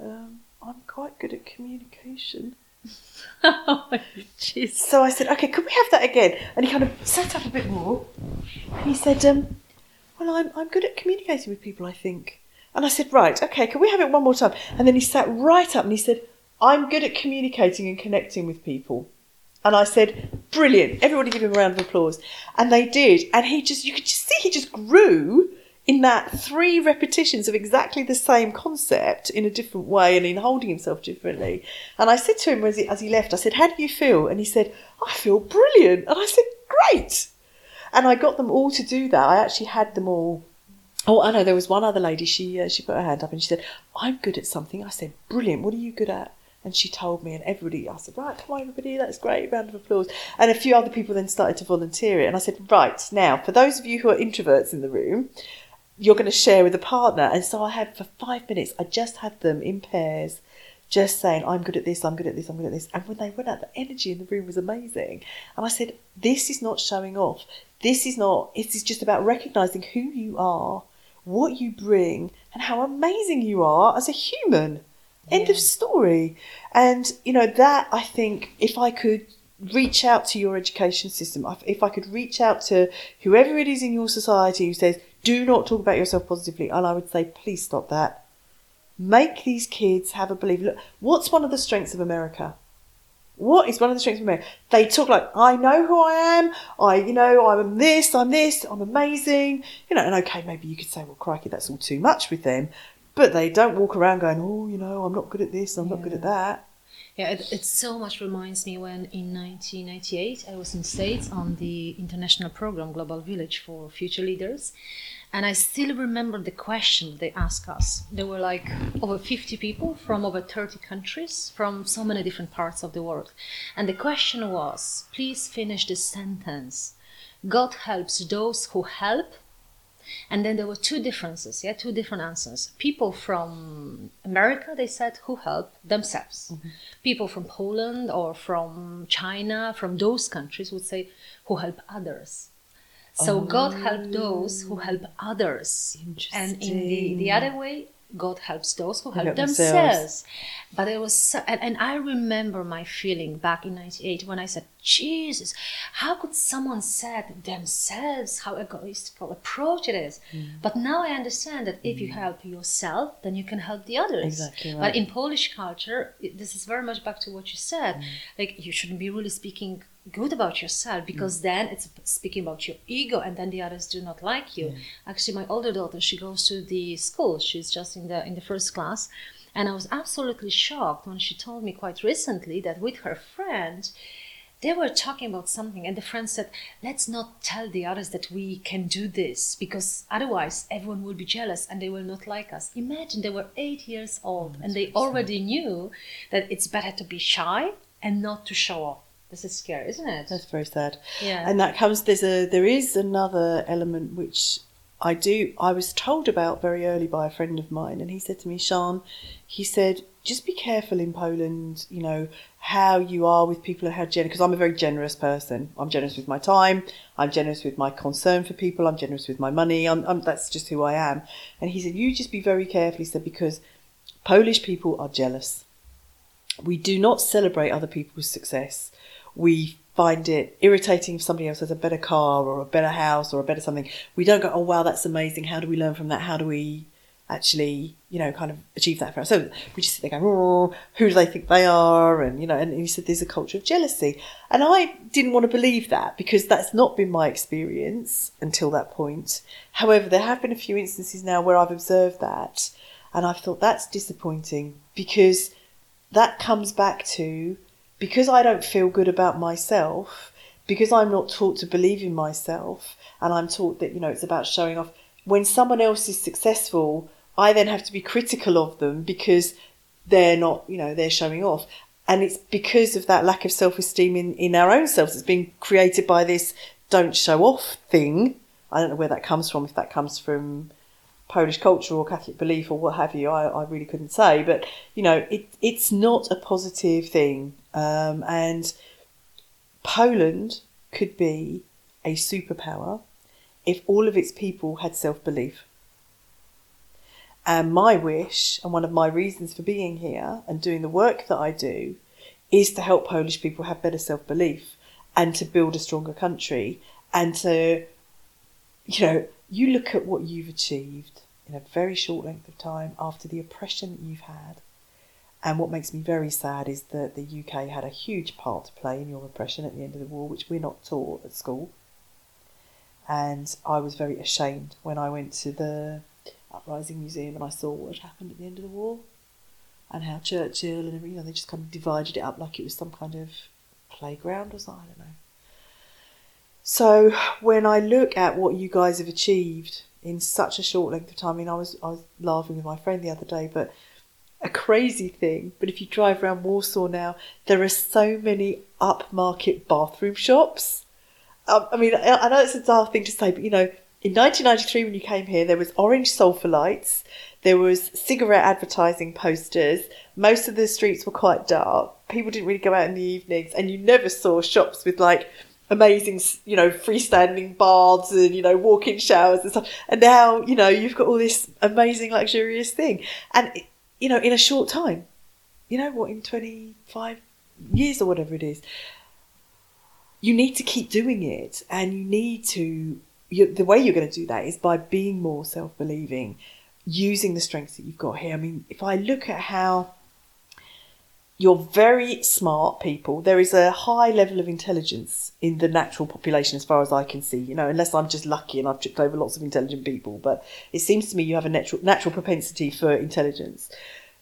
um, I'm quite good at communication. <laughs> oh, jeez. So I said, okay, could we have that again? And he kind of sat up a bit more. And he said, um, well, I'm, I'm good at communicating with people, I think. And I said, right, okay, can we have it one more time? And then he sat right up and he said, I'm good at communicating and connecting with people. And I said, brilliant. Everybody give him a round of applause. And they did. And he just, you could just see he just grew in that three repetitions of exactly the same concept in a different way and in holding himself differently. And I said to him as he, as he left, I said, How do you feel? And he said, I feel brilliant. And I said, Great. And I got them all to do that. I actually had them all. Oh, I know. There was one other lady. She uh, she put her hand up and she said, "I'm good at something." I said, "Brilliant. What are you good at?" And she told me, and everybody, I said, "Right, come on, everybody, that's great. Round of applause." And a few other people then started to volunteer it. And I said, "Right now, for those of you who are introverts in the room, you're going to share with a partner. And so I had for five minutes, I just had them in pairs, just saying, I'm good at this, I'm good at this, I'm good at this. And when they went out, the energy in the room was amazing. And I said, This is not showing off. This is not, it is just about recognizing who you are, what you bring, and how amazing you are as a human. End of story. And, you know, that I think if I could reach out to your education system, if I could reach out to whoever it is in your society who says, do not talk about yourself positively. And I would say, please stop that. Make these kids have a belief. Look, what's one of the strengths of America? What is one of the strengths of America? They talk like, I know who I am. I, you know, I'm this, I'm this, I'm amazing. You know, and okay, maybe you could say, well, crikey, that's all too much with them. But they don't walk around going, oh, you know, I'm not good at this, I'm yeah. not good at that. Yeah, it, it so much reminds me when in 1998 I was in States on the international program Global Village for Future Leaders. And I still remember the question they asked us. There were like over 50 people from over 30 countries, from so many different parts of the world. And the question was please finish this sentence. God helps those who help and then there were two differences, yeah, two different answers. People from America, they said, who help themselves. Mm-hmm. People from Poland or from China, from those countries would say, who help others. So oh. God help those who help others. And in the, the other way, God helps those who help, help themselves. themselves. But it was, so, and, and, I remember my feeling back in '98 when I said, "Jesus, how could someone said themselves how egoistical approach it is?" Mm. But now I understand that if mm. you help yourself, then you can help the others. Exactly. Right. But in Polish culture, this is very much back to what you said. Mm. Like you shouldn't be really speaking good about yourself because mm. then it's speaking about your ego and then the others do not like you yeah. actually my older daughter she goes to the school she's just in the in the first class and i was absolutely shocked when she told me quite recently that with her friend they were talking about something and the friend said let's not tell the others that we can do this because otherwise everyone will be jealous and they will not like us imagine they were eight years old oh, and they already sad. knew that it's better to be shy and not to show off this is scary, isn't it? That's very sad. Yeah. And that comes there's a there is another element which I do I was told about very early by a friend of mine and he said to me, Sean, he said, just be careful in Poland, you know, how you are with people and how generous because I'm a very generous person. I'm generous with my time, I'm generous with my concern for people, I'm generous with my money. I'm, I'm that's just who I am. And he said, You just be very careful, he said, because Polish people are jealous. We do not celebrate other people's success we find it irritating if somebody else has a better car or a better house or a better something. We don't go, oh wow, that's amazing. How do we learn from that? How do we actually, you know, kind of achieve that for ourselves? So we just sit there going, oh, who do they think they are? And, you know, and he said there's a culture of jealousy. And I didn't want to believe that because that's not been my experience until that point. However, there have been a few instances now where I've observed that. And I've thought that's disappointing because that comes back to because I don't feel good about myself, because I'm not taught to believe in myself, and I'm taught that, you know, it's about showing off. When someone else is successful, I then have to be critical of them because they're not, you know, they're showing off. And it's because of that lack of self esteem in, in our own selves. It's been created by this don't show off thing. I don't know where that comes from, if that comes from Polish culture or Catholic belief or what have you. I, I really couldn't say. But, you know, it, it's not a positive thing. Um, and Poland could be a superpower if all of its people had self belief. And my wish, and one of my reasons for being here and doing the work that I do, is to help Polish people have better self belief and to build a stronger country and to, you know, you look at what you've achieved in a very short length of time after the oppression that you've had. And what makes me very sad is that the UK had a huge part to play in your oppression at the end of the war, which we're not taught at school. And I was very ashamed when I went to the Uprising Museum and I saw what had happened at the end of the war and how Churchill and everything, you know, they just kind of divided it up like it was some kind of playground or something, I don't know. So when I look at what you guys have achieved in such a short length of time, I mean, I was I was laughing with my friend the other day, but a crazy thing. But if you drive around Warsaw now, there are so many upmarket bathroom shops. Um, I mean, I, I know it's a daft thing to say, but you know, in 1993 when you came here, there was orange sulfur lights, there was cigarette advertising posters. Most of the streets were quite dark. People didn't really go out in the evenings, and you never saw shops with like amazing, you know, freestanding baths and you know walk-in showers and stuff. And now, you know, you've got all this amazing luxurious thing, and you know, in a short time, you know, what in 25 years or whatever it is, you need to keep doing it, and you need to. You, the way you're going to do that is by being more self-believing, using the strengths that you've got here. I mean, if I look at how you're very smart people. There is a high level of intelligence in the natural population, as far as I can see. You know, unless I'm just lucky and I've tripped over lots of intelligent people, but it seems to me you have a natural natural propensity for intelligence.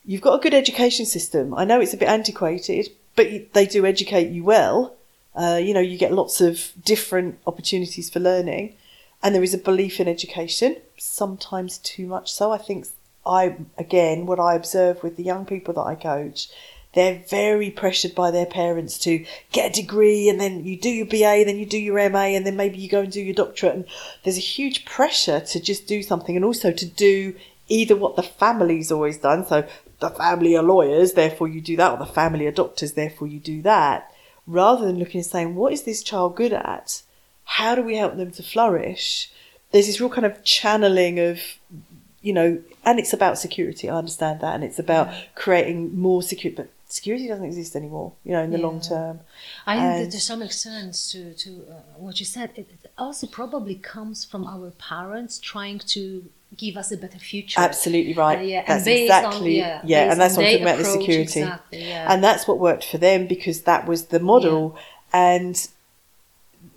You've got a good education system. I know it's a bit antiquated, but they do educate you well. Uh, you know, you get lots of different opportunities for learning, and there is a belief in education. Sometimes too much so. I think I again what I observe with the young people that I coach they're very pressured by their parents to get a degree and then you do your BA, then you do your MA, and then maybe you go and do your doctorate. And there's a huge pressure to just do something and also to do either what the family's always done. So the family are lawyers, therefore you do that, or the family are doctors, therefore you do that. Rather than looking and saying, what is this child good at? How do we help them to flourish? There's this real kind of channeling of you know, and it's about security. I understand that, and it's about creating more security. But security doesn't exist anymore, you know, in the yeah. long term. I think that to some extent, to to uh, what you said, it, it, also probably comes from our parents trying to give us a better future. Absolutely right. Uh, yeah, that's exactly on, yeah, yeah and that's what I'm talking about the security, exactly, yeah. and that's what worked for them because that was the model, and.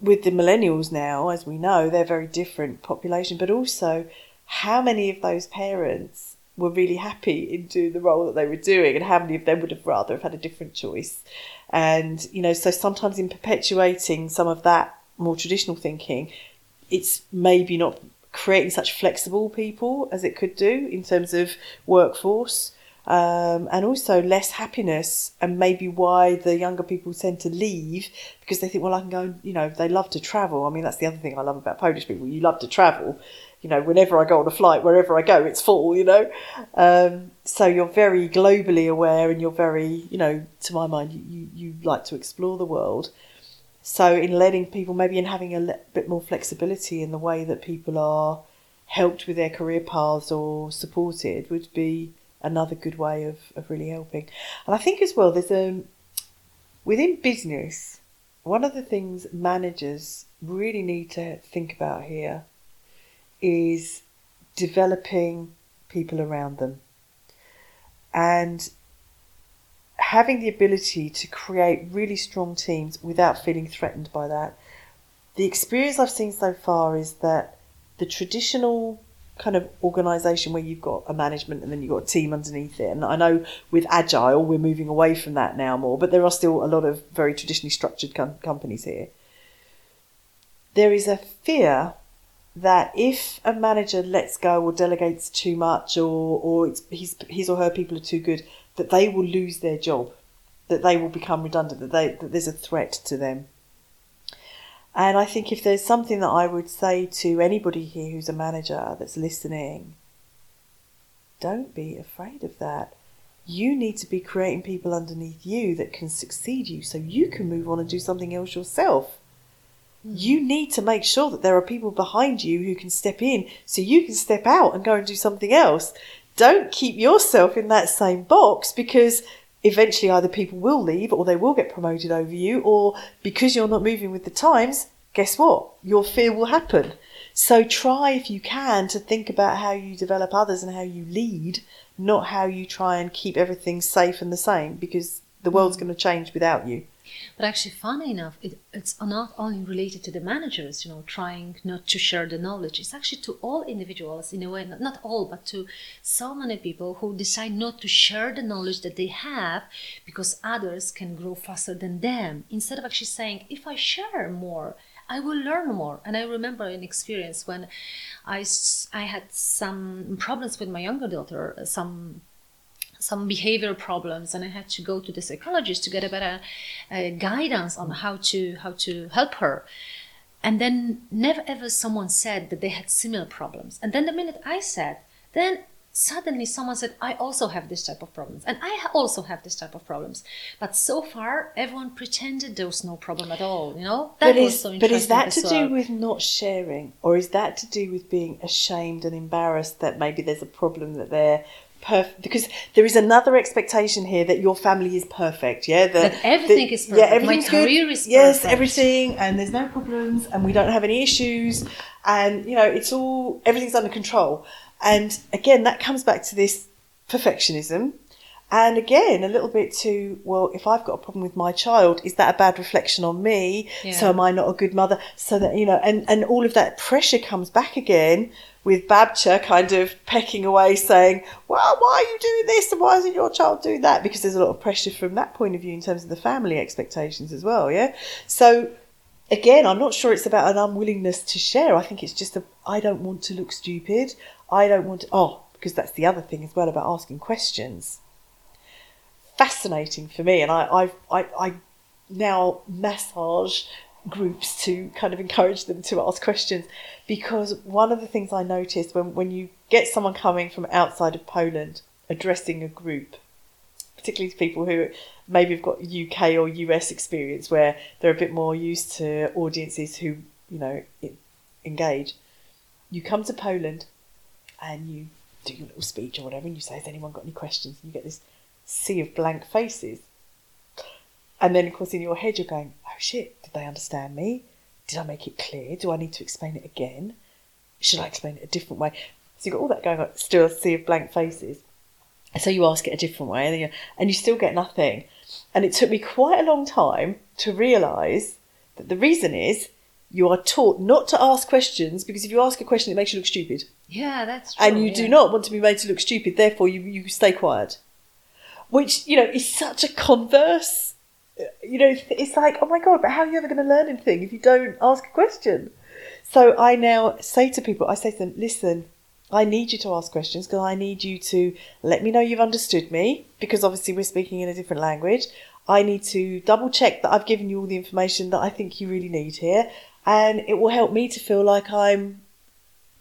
With the millennials now, as we know, they're very different population, but also how many of those parents were really happy in doing the role that they were doing and how many of them would have rather have had a different choice. And you know so sometimes in perpetuating some of that more traditional thinking it's maybe not creating such flexible people as it could do in terms of workforce um, and also less happiness and maybe why the younger people tend to leave because they think well i can go you know they love to travel. I mean that's the other thing i love about polish people you love to travel you know, whenever I go on a flight, wherever I go, it's full, you know. Um, so you're very globally aware and you're very, you know, to my mind, you, you like to explore the world. So in letting people, maybe in having a le- bit more flexibility in the way that people are helped with their career paths or supported would be another good way of, of really helping. And I think as well, there's a, within business, one of the things managers really need to think about here is developing people around them and having the ability to create really strong teams without feeling threatened by that. The experience I've seen so far is that the traditional kind of organization where you've got a management and then you've got a team underneath it. And I know with Agile, we're moving away from that now more, but there are still a lot of very traditionally structured com- companies here. There is a fear that if a manager lets go or delegates too much or, or his, his or her people are too good, that they will lose their job, that they will become redundant, that, they, that there's a threat to them. And I think if there's something that I would say to anybody here who's a manager that's listening, don't be afraid of that. You need to be creating people underneath you that can succeed you so you can move on and do something else yourself. You need to make sure that there are people behind you who can step in so you can step out and go and do something else. Don't keep yourself in that same box because eventually either people will leave or they will get promoted over you, or because you're not moving with the times, guess what? Your fear will happen. So try, if you can, to think about how you develop others and how you lead, not how you try and keep everything safe and the same, because the world's hmm. going to change without you. But actually, funny enough, it, it's not only related to the managers, you know, trying not to share the knowledge. It's actually to all individuals, in a way, not, not all, but to so many people who decide not to share the knowledge that they have because others can grow faster than them. Instead of actually saying, if I share more, I will learn more. And I remember an experience when I, I had some problems with my younger daughter, some some behavior problems and i had to go to the psychologist to get a better uh, guidance on how to how to help her. And then never ever someone said that they had similar problems. And then the minute i said then suddenly someone said i also have this type of problems and i also have this type of problems. But so far everyone pretended there was no problem at all you know? That but is, so but is that to well. do with not sharing or is that to do with being ashamed and embarrassed that maybe there's a problem that they're perfect because there is another expectation here that your family is perfect yeah? That, that everything is perfect yeah everything's my career good. is yes everything and there's no problems and we don't have any issues and you know it's all everything's under control. And again that comes back to this perfectionism and again, a little bit to, well, if I've got a problem with my child, is that a bad reflection on me? Yeah. So am I not a good mother? So that, you know, and, and all of that pressure comes back again with Babcia kind of pecking away saying, well, why are you doing this? And why isn't your child doing that? Because there's a lot of pressure from that point of view in terms of the family expectations as well. Yeah. So again, I'm not sure it's about an unwillingness to share. I think it's just a, I don't want to look stupid. I don't want to, oh, because that's the other thing as well about asking questions fascinating for me, and I I I, I now massage groups to kind of encourage them to ask questions because one of the things I noticed when, when you get someone coming from outside of Poland addressing a group, particularly to people who maybe have got UK or US experience where they're a bit more used to audiences who, you know, engage, you come to Poland and you do your little speech or whatever and you say, Has anyone got any questions? And you get this sea of blank faces. And then, of course, in your head, you're going, oh shit, did they understand me? Did I make it clear? Do I need to explain it again? Should I explain it a different way? So you've got all that going on, still a sea of blank faces. So you ask it a different way, and you, and you still get nothing. And it took me quite a long time to realise that the reason is you are taught not to ask questions because if you ask a question, it makes you look stupid. Yeah, that's true. And you yeah. do not want to be made to look stupid, therefore, you, you stay quiet which you know is such a converse. You know, it's like, oh my god, but how are you ever going to learn anything if you don't ask a question? So I now say to people, I say to them, listen, I need you to ask questions because I need you to let me know you've understood me because obviously we're speaking in a different language. I need to double check that I've given you all the information that I think you really need here, and it will help me to feel like I'm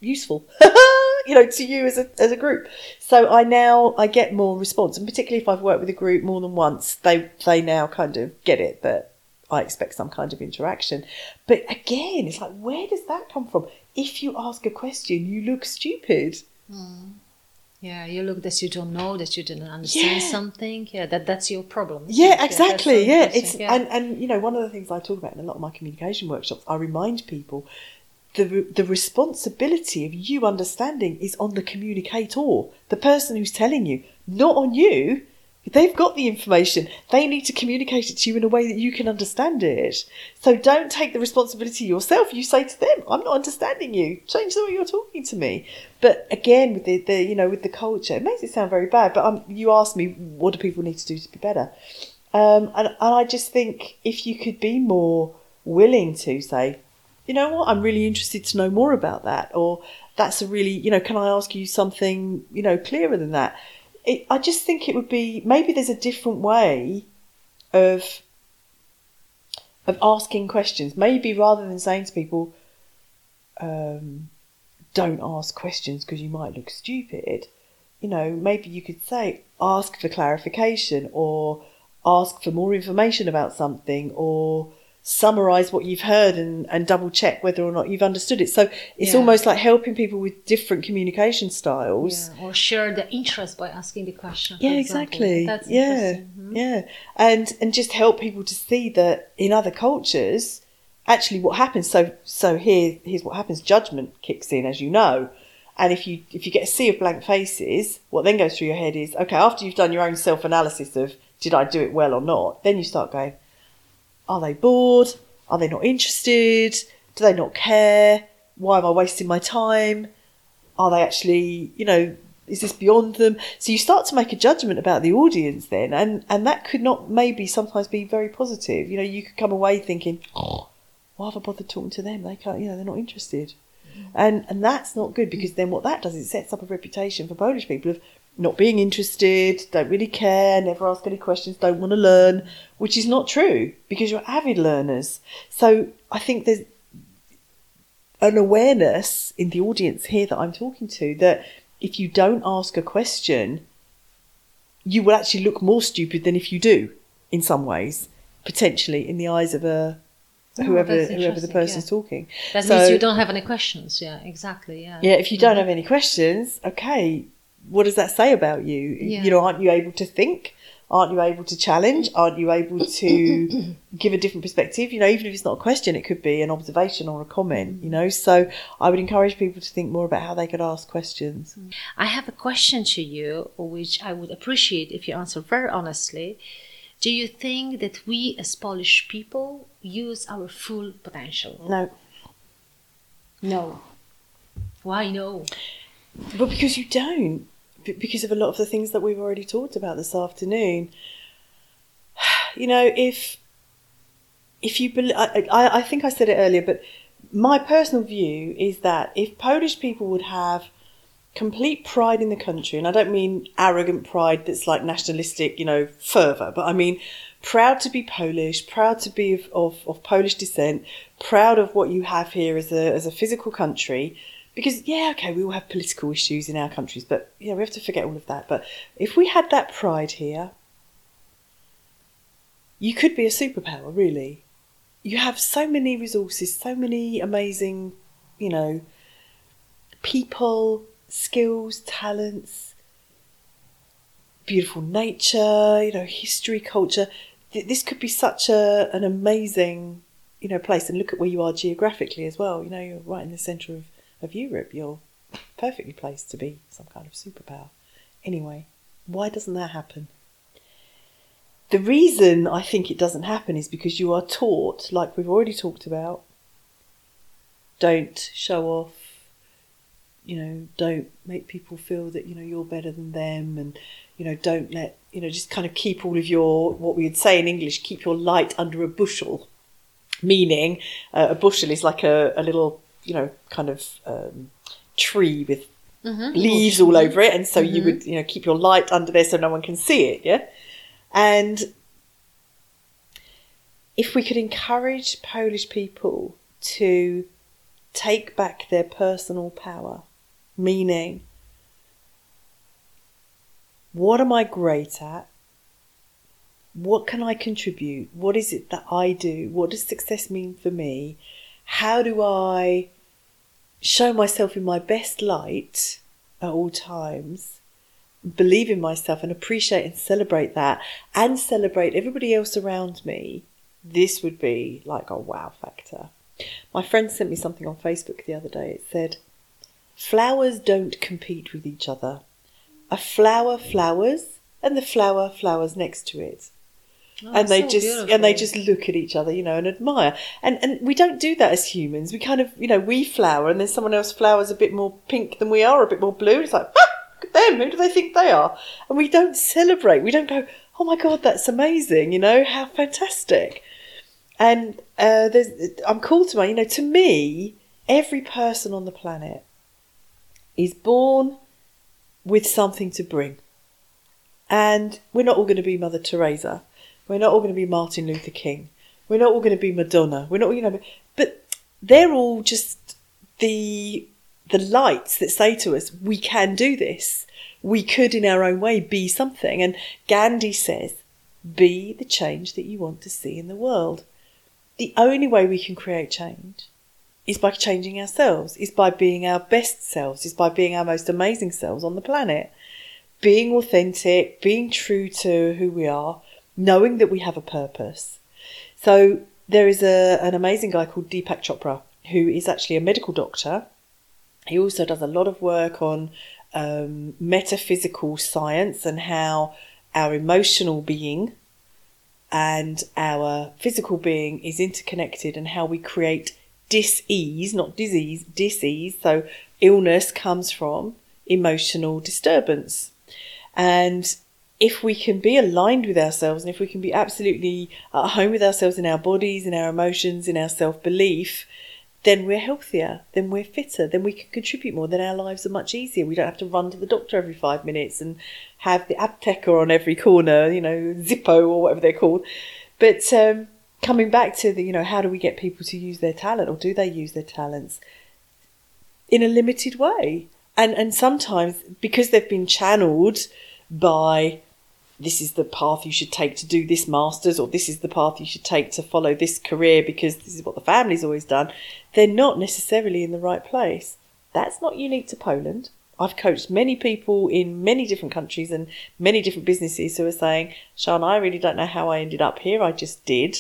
useful. <laughs> you know, to you as a, as a group. So I now, I get more response. And particularly if I've worked with a group more than once, they, they now kind of get it that I expect some kind of interaction. But again, it's like, where does that come from? If you ask a question, you look stupid. Mm. Yeah, you look that you don't know, that you didn't understand yeah. something. Yeah, that that's your problem. Yeah, exactly. Yeah, it's yeah. and and you know one of the things I talk about in a lot of my communication workshops, I remind people the, the responsibility of you understanding is on the communicator, the person who's telling you, not on you. They've got the information. They need to communicate it to you in a way that you can understand it. So don't take the responsibility yourself. You say to them, "I'm not understanding you. Change the way you're talking to me." But again, with the, the you know with the culture, it makes it sound very bad. But um, you asked me, what do people need to do to be better? Um, and, and I just think if you could be more willing to say, you know what, I'm really interested to know more about that, or that's a really, you know, can I ask you something, you know, clearer than that? It, I just think it would be maybe there's a different way of of asking questions. Maybe rather than saying to people, um, "Don't ask questions because you might look stupid," you know, maybe you could say, "Ask for clarification," or "Ask for more information about something," or summarize what you've heard and, and double check whether or not you've understood it. So it's Yeah. almost like helping people with different communication styles. Yeah, or share the interest by asking the question. Yeah, exactly. That's yeah. Mhm. yeah, and and just help people to see that in other cultures, actually, what happens. So so here here's what happens. Judgment kicks in, as you know, and if you if you get a sea of blank faces, what then goes through your head is okay. After you've done your own self analysis of did I do it well or not, then you start going, are they bored? Are they not interested? Do they not care? Why am I wasting my time? Are they actually, you know, is this beyond them? So you start to make a judgment about the audience then, and, and that could not maybe sometimes be very positive. You know, you could come away thinking, oh, why have I bothered talking to them? They can't, you know, they're not interested. Mm-hmm. And and that's not good because then what that does is it sets up a reputation for Polish people of not being interested, don't really care, never ask any questions, don't want to learn, which is not true because you're avid learners. So I think there's an awareness in the audience here that I'm talking to that if you don't ask a question, you will actually look more stupid than if you do, in some ways, potentially in the eyes of a Oh, whoever that's whoever the person's yeah. talking. That So- means you don't have any questions. Yeah, exactly. Yeah. yeah, if you don't mm-hmm. have any questions, okay, what does that say about you? Yeah. You know, aren't you able to think? Aren't you able to challenge? Aren't you able to <coughs> give a different perspective? You know, even if it's not a question, it could be an observation or a comment, you know. So I would encourage people to think more about how they could ask questions. I have a question to you, which I would appreciate if you answer very honestly. Do you think that we as Polish people use our full potential? No, No. Why no? but because you don't, because of a lot of the things that we've already talked about this afternoon. <sighs> You know, if if you believe, I, I, I think I said it earlier, but my personal view is that if Polish people would have complete pride in the country, and I don't mean arrogant pride that's like nationalistic, you know, fervour, but I mean proud to be Polish, proud to be of, of, of Polish descent, proud of what you have here as a, as a physical country. Because, yeah, okay, we all have political issues in our countries, but, yeah, we have to forget all of that. But if we had that pride here, you could be a superpower, really. You have so many resources, so many amazing, you know, people, skills, talents, beautiful nature, you know, history, culture. This could be such a an amazing, you know, place. And look at where you are geographically as well. You know, you're right in the centre of, of Europe. You're perfectly placed to be some kind of superpower. Anyway, why doesn't that happen? The reason I think it doesn't happen is because you are taught, like we've already talked about, don't show off, you know, don't make people feel that, you know, you're better than them and, you know, don't let, you know, just kind of keep all of your, what we would say in English, keep your light under a bushel. Meaning, uh, a bushel is like a, a little, you know, kind of um, tree with leaves all over it, and so you would you know keep your light under there so no one can see it, yeah. And if we could encourage Polish people to take back their personal power, meaning what am I great at? What can I contribute? What is it that I do? What does success mean for me? How do I show myself in my best light at all times, believe in myself and appreciate and celebrate that, and celebrate everybody else around me, this would be like a wow factor. My friend sent me something on Facebook the other day. It said, Flowers don't compete with each other. A flower flowers and the flower flowers next to it. Oh, and they so just beautiful. and they just look at each other, you know, and admire. And and we don't do that as humans. We kind of, you know, we flower, and then someone else flowers a bit more pink than we are, a bit more blue. It's like, ah, look at them. Who do they think they are? And we don't celebrate. We don't go, oh my god, that's amazing. You know, how fantastic. And uh, there's, I'm called to mind. You know, to me, every person on the planet is born with something to bring. And we're not all going to be Mother Teresa. We're not all going to be Martin Luther King. We're not all going to be Madonna. We're not, you know, but they're all just the the lights that say to us, we can do this. We could, in our own way, be something. And Gandhi says, be the change that you want to see in the world. The only way we can create change is by changing ourselves, is by being our best selves, is by being our most amazing selves on the planet. Being authentic, being true to who we are, knowing that we have a purpose. So there is a, an amazing guy called Deepak Chopra who is actually a medical doctor. He also does a lot of work on um, metaphysical science and how our emotional being and our physical being is interconnected and how we create dis-ease, not disease, dis-ease. So illness comes from emotional disturbance. And if we can be aligned with ourselves and if we can be absolutely at home with ourselves in our bodies, in our emotions, in our self belief, then we're healthier, then we're fitter, then we can contribute more, then our lives are much easier. We don't have to run to the doctor every five minutes and have the apteka on every corner, you know, Ziko or whatever they're called. But um, coming back to the, you know, how do we get people to use their talent or do they use their talents in a limited way? And, and sometimes because they've been channeled by this is the path you should take to do this masters or this is the path you should take to follow this career because this is what the family's always done they're not necessarily in the right place. That's not unique to poland. I've coached many people in many different countries and many different businesses who are saying sean i really don't know how i ended up here. I just did.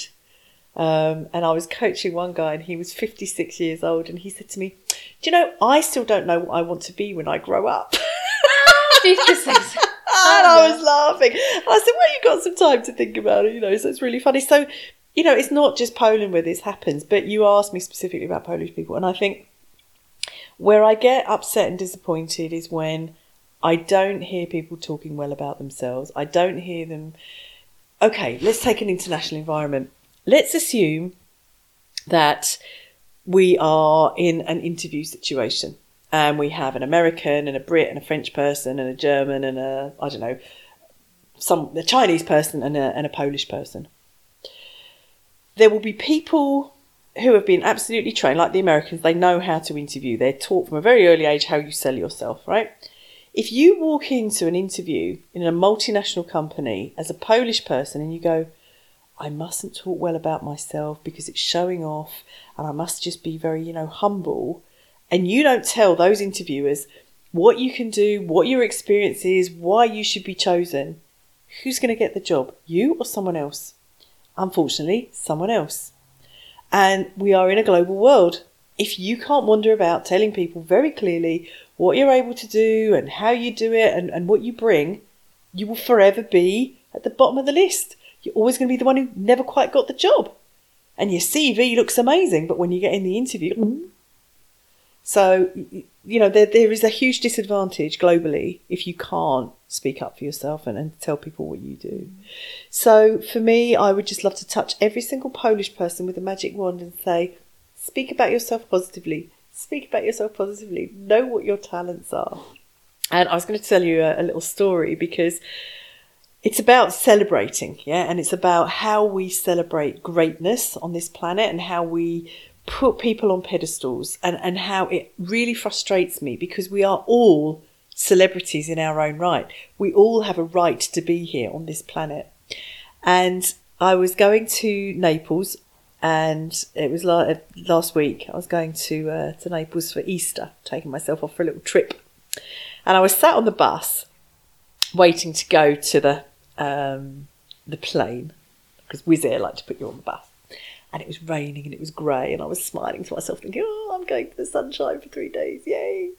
Um, and i was coaching one guy and he was 56 years old and he said to me do you know i still don't know what i want to be when i grow up. <laughs> 56. And oh, I was laughing. And I said, Well, you got some time to think about it, you know, so it's really funny. So, you know, it's not just Poland where this happens, but you asked me specifically about Polish people. And I think where I get upset and disappointed is when I don't hear people talking well about themselves. I don't hear them. Okay, let's take an international environment. Let's assume that we are in an interview situation and we have an American and a Brit and a French person and a German and a I don't know some a Chinese person and a, and a Polish person. There will be people who have been absolutely trained, like the Americans. They know how to interview. They're taught from a very early age how you sell yourself, right? If you walk into an interview in a multinational company as a Polish person and you go, I mustn't talk well about myself because it's showing off and I must just be very, you know, humble and you don't tell those interviewers what you can do, what your experience is, why you should be chosen, who's going to get the job? You or someone else? Unfortunately, someone else. And we are in a global world. If you can't wander about telling people very clearly what you're able to do and how you do it and, and what you bring, you will forever be at the bottom of the list. You're always going to be the one who never quite got the job. And your CV looks amazing, but when you get in the interview, mm, so, you know, there, there is a huge disadvantage globally if you can't speak up for yourself and, and tell people what you do. So, for me, I would just love to touch every single Polish person with a magic wand and say, speak about yourself positively. Speak about yourself positively. Know what your talents are. And I was going to tell you a, a little story because it's about celebrating, yeah, and it's about how we celebrate greatness on this planet and how we put people on pedestals and, and how it really frustrates me because we are all celebrities in our own right. We all have a right to be here on this planet. And I was going to Naples and it was last week. I was going to uh, to Naples for Easter, taking myself off for a little trip. And I was sat on the bus waiting to go to the um, the plane because Wizz Air like to put you on the bus and it was raining and it was grey and I was smiling to myself thinking, oh, I'm going to the sunshine for three days, yay.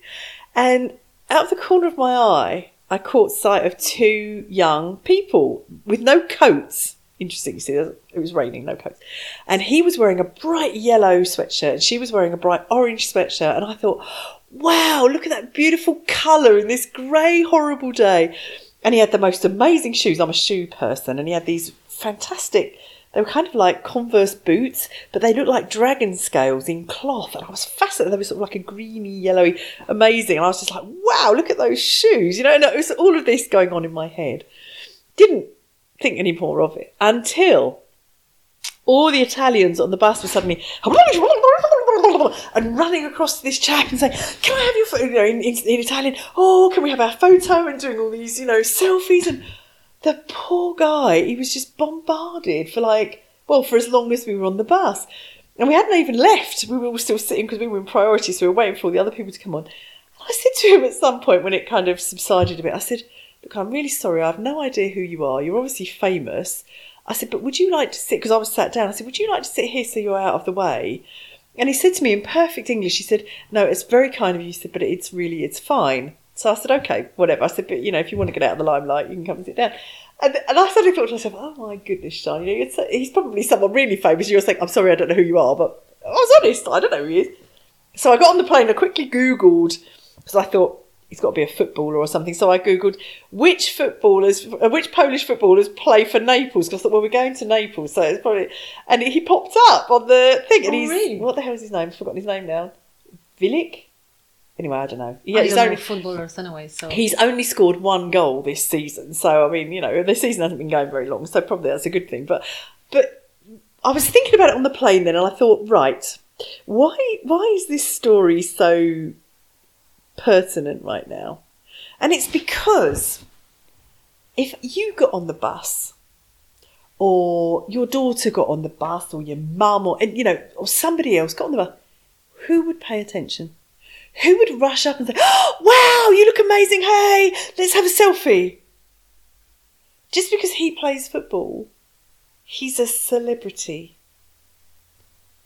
And out of the corner of my eye, I caught sight of two young people with no coats. Interesting, you see, it was raining, no coats. And he was wearing a bright yellow sweatshirt, and she was wearing a bright orange sweatshirt. And I thought, wow, look at that beautiful colour in this grey, horrible day. And he had the most amazing shoes. I'm a shoe person, and he had these fantastic they were kind of like Converse boots, but they looked like dragon scales in cloth. And I was fascinated. They were sort of like a greeny, yellowy, amazing. And I was just like, wow, look at those shoes. You know, and it was all of this going on in my head. Didn't think any more of it until all the Italians on the bus were suddenly and running across to this chap and saying, "Can I have your photo?" You know, in, in, in Italian, "Oh, can we have our photo?" and doing all these, you know, selfies and the poor guy, he was just bombarded for like, well, for as long as we were on the bus. And we hadn't even left. We were still sitting because we were in priority, so we were waiting for all the other people to come on. And I said to him at some point when it kind of subsided a bit, I said, Look, I'm really sorry, I have no idea who you are. You're obviously famous. I said, But would you like to sit? Because I was sat down. I said, Would you like to sit here so you're out of the way? And he said to me in perfect English, he said, No, it's very kind of you, he said, but it's really, it's fine. So I said, okay, whatever. I said, but you know, if you want to get out of the limelight, you can come and sit down. And, and I suddenly thought to myself, oh my goodness, Sean, you know, he's probably someone really famous. You're saying, I'm sorry, I don't know who you are, but I was honest, I don't know who he is. So I got on the plane, I quickly Googled, because I thought, he's got to be a footballer or something. So I Googled which footballers, uh, which Polish footballers play for Naples. Because I thought, well, we're going to Naples. So it's probably, and he popped up on the thing. And oh, he's, really? what the hell is his name? I've forgotten his name now. Milik? Anyway, I don't know. Yeah, he's only footballers anyway. So he's only scored one goal this season. So I mean, you know, the season hasn't been going very long, so probably that's a good thing. But but I was thinking about it on the plane then, and I thought, right, why why is this story so pertinent right now? And it's because if you got on the bus or your daughter got on the bus or your mum or you know or somebody else got on the bus who would pay attention who would rush up and say, oh, <gasps> Wow, you look amazing. Hey, let's have a selfie? Just because he plays football, he's a celebrity.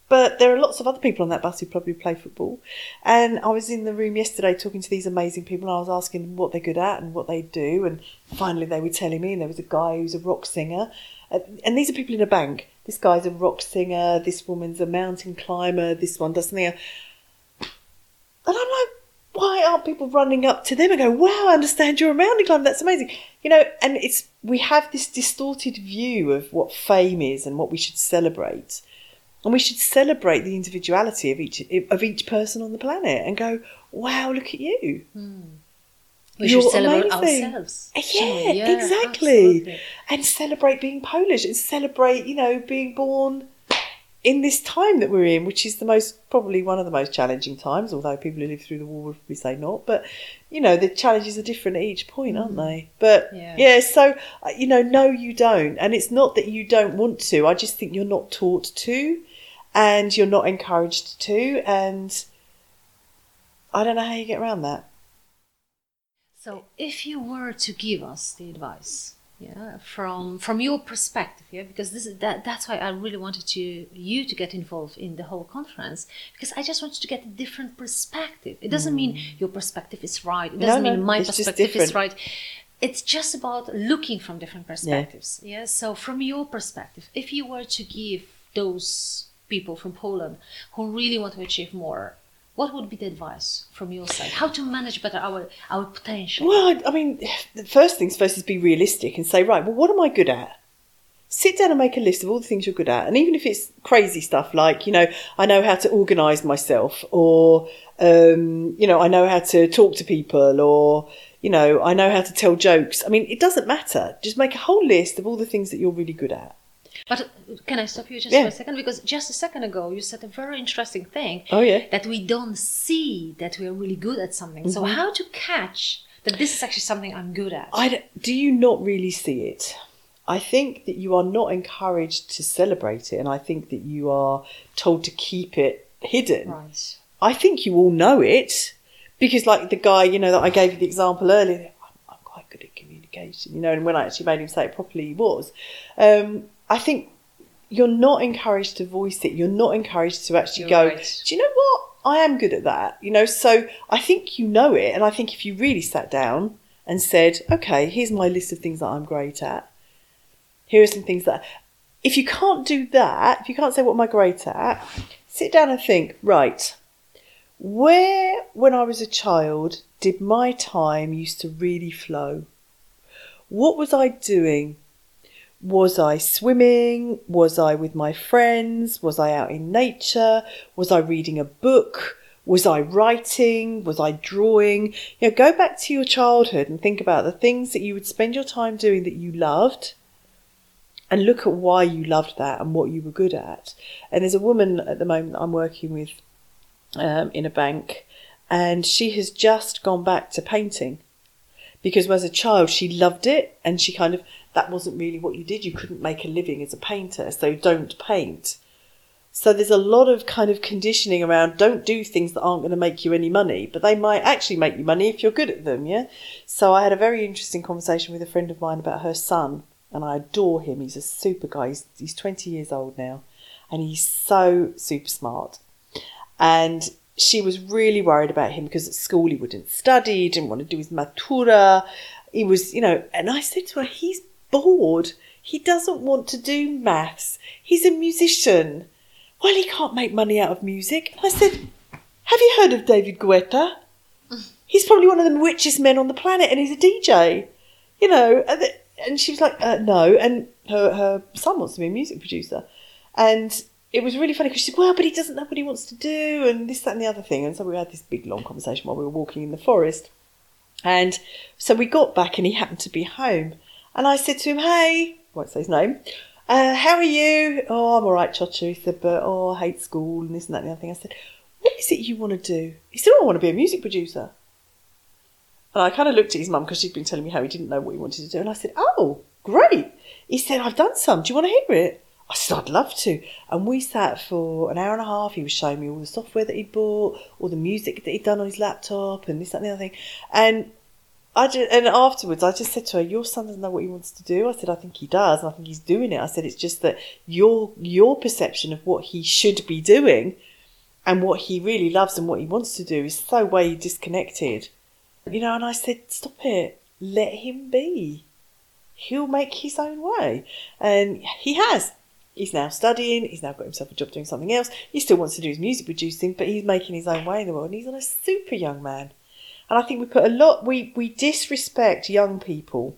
But there are lots of other people on that bus who probably play football. And I was in the room yesterday talking to these amazing people, and I was asking them what they're good at and what they do. And finally, they were telling me, and there was a guy who's a rock singer. Uh, and these are people in a bank. This guy's a rock singer, this woman's a mountain climber, this one does something. And I'm like, why aren't people running up to them and go, wow, I understand you're a mountain climber. That's amazing. You know, and it's, we have this distorted view of what fame is and what we should celebrate. And we should celebrate the individuality of each, of each person on the planet and go, wow, look at you. Hmm. We You're should celebrate amazing. ourselves. Yeah, yeah exactly. Absolutely. And celebrate being Polish and celebrate, you know, being born in this time that we're in, which is the most probably one of the most challenging times, although people who live through the war would probably say not. But you know, the challenges are different at each point, aren't mm. they? But yeah. yeah, so uh, you know, no, you don't, and it's not that you don't want to. I just think you're not taught to, and you're not encouraged to, and I don't know how you get around that. So, if you were to give us the advice yeah from from your perspective yeah because this is that that's why i really wanted to you to get involved in the whole conference because i just wanted to get a different perspective. It doesn't mm. mean your perspective is right. It doesn't no, no, mean my perspective is right. It's just about looking from different perspectives yeah. yeah. So from your perspective if you were to give those people from poland who really want to achieve more what would be the advice from your side? How to manage better our our potential? Well, I mean, the first things first is be realistic and say, right, well, what am I good at? Sit down and make a list of all the things you're good at, and even if it's crazy stuff like, you know, I know how to organise myself, or um, you know, I know how to talk to people, or you know, I know how to tell jokes. I mean, it doesn't matter. Just make a whole list of all the things that you're really good at. But can I stop you just yeah. for a second? Because just a second ago you said a very interesting thing. Oh yeah. That we don't see that we are really good at something. Mm-hmm. So how to catch that this is actually something I'm good at? I do you not really see it? I think that you are not encouraged to celebrate it, and I think that you are told to keep it hidden. Right. I think you all know it because, like the guy, you know, that I gave you the example earlier, I'm, I'm quite good at communication, you know, and when I actually made him say it properly, he was. Um, I think you're not encouraged to voice it. You're not encouraged to actually you're go, right. do you know what? I am good at that. You know, so I think you know it. And I think if you really sat down and said, okay, here's my list of things that I'm great at. Here are some things that, if you can't do that, if you can't say what am I great at, sit down and think, right, where, when I was a child, did my time used to really flow? What was I doing? Was I swimming? Was I with my friends? Was I out in nature? Was I reading a book? Was I writing? Was I drawing? You know, go back to your childhood and think about the things that you would spend your time doing that you loved and look at why you loved that and what you were good at. And there's a woman at the moment I'm working with um, in a bank, and she has just gone back to painting because as a child she loved it and she kind of that wasn't really what you did. You couldn't make a living as a painter, so don't paint. So there's a lot of kind of conditioning around don't do things that aren't going to make you any money, but they might actually make you money if you're good at them, yeah? So I had a very interesting conversation with a friend of mine about her son, and I adore him. He's a super guy. He's, he's 20 years old now, and he's so super smart. And she was really worried about him because at school he wouldn't study, didn't want to do his matura. He was, you know, and I said to her, he's bored. He doesn't want to do maths. He's a musician well, he can't make money out of music. I said, have you heard of David Guetta? He's probably one of the richest men on the planet and he's a DJ. You know, and she was like, uh, no. And her, her son wants to be a music producer. And it was really funny because she said, well, but he doesn't know what he wants to do and this, that, and the other thing. And so we had this big, long conversation while we were walking in the forest. And so we got back and he happened to be home. And I said to him, hey, won't say his name, uh, how are you? Oh, I'm all right, Ciocia. He said, but oh, I hate school and this and that and the other thing. I said, what is it you want to do? He said, oh, I want to be a music producer. And I kind of looked at his mum because she'd been telling me how he didn't know what he wanted to do. And I said, oh, great. He said, I've done some. Do you want to hear it? I said, I'd love to. And we sat for an hour and a half. He was showing me all the software that he'd bought, all the music that he'd done on his laptop, and this, that, and the other thing. And I just, and afterwards, I just said to her, "Your son doesn't know what he wants to do." I said, "I think he does, and I think he's doing it." I said, "It's just that your your perception of what he should be doing, and what he really loves and what he wants to do is so way disconnected." You know, and I said, "Stop it. Let him be. He'll make his own way," and he has. He's now studying. He's now got himself a job doing something else. He still wants to do his music producing, but he's making his own way in the world, and he's on a super young man. And I think we put a lot, we, we disrespect young people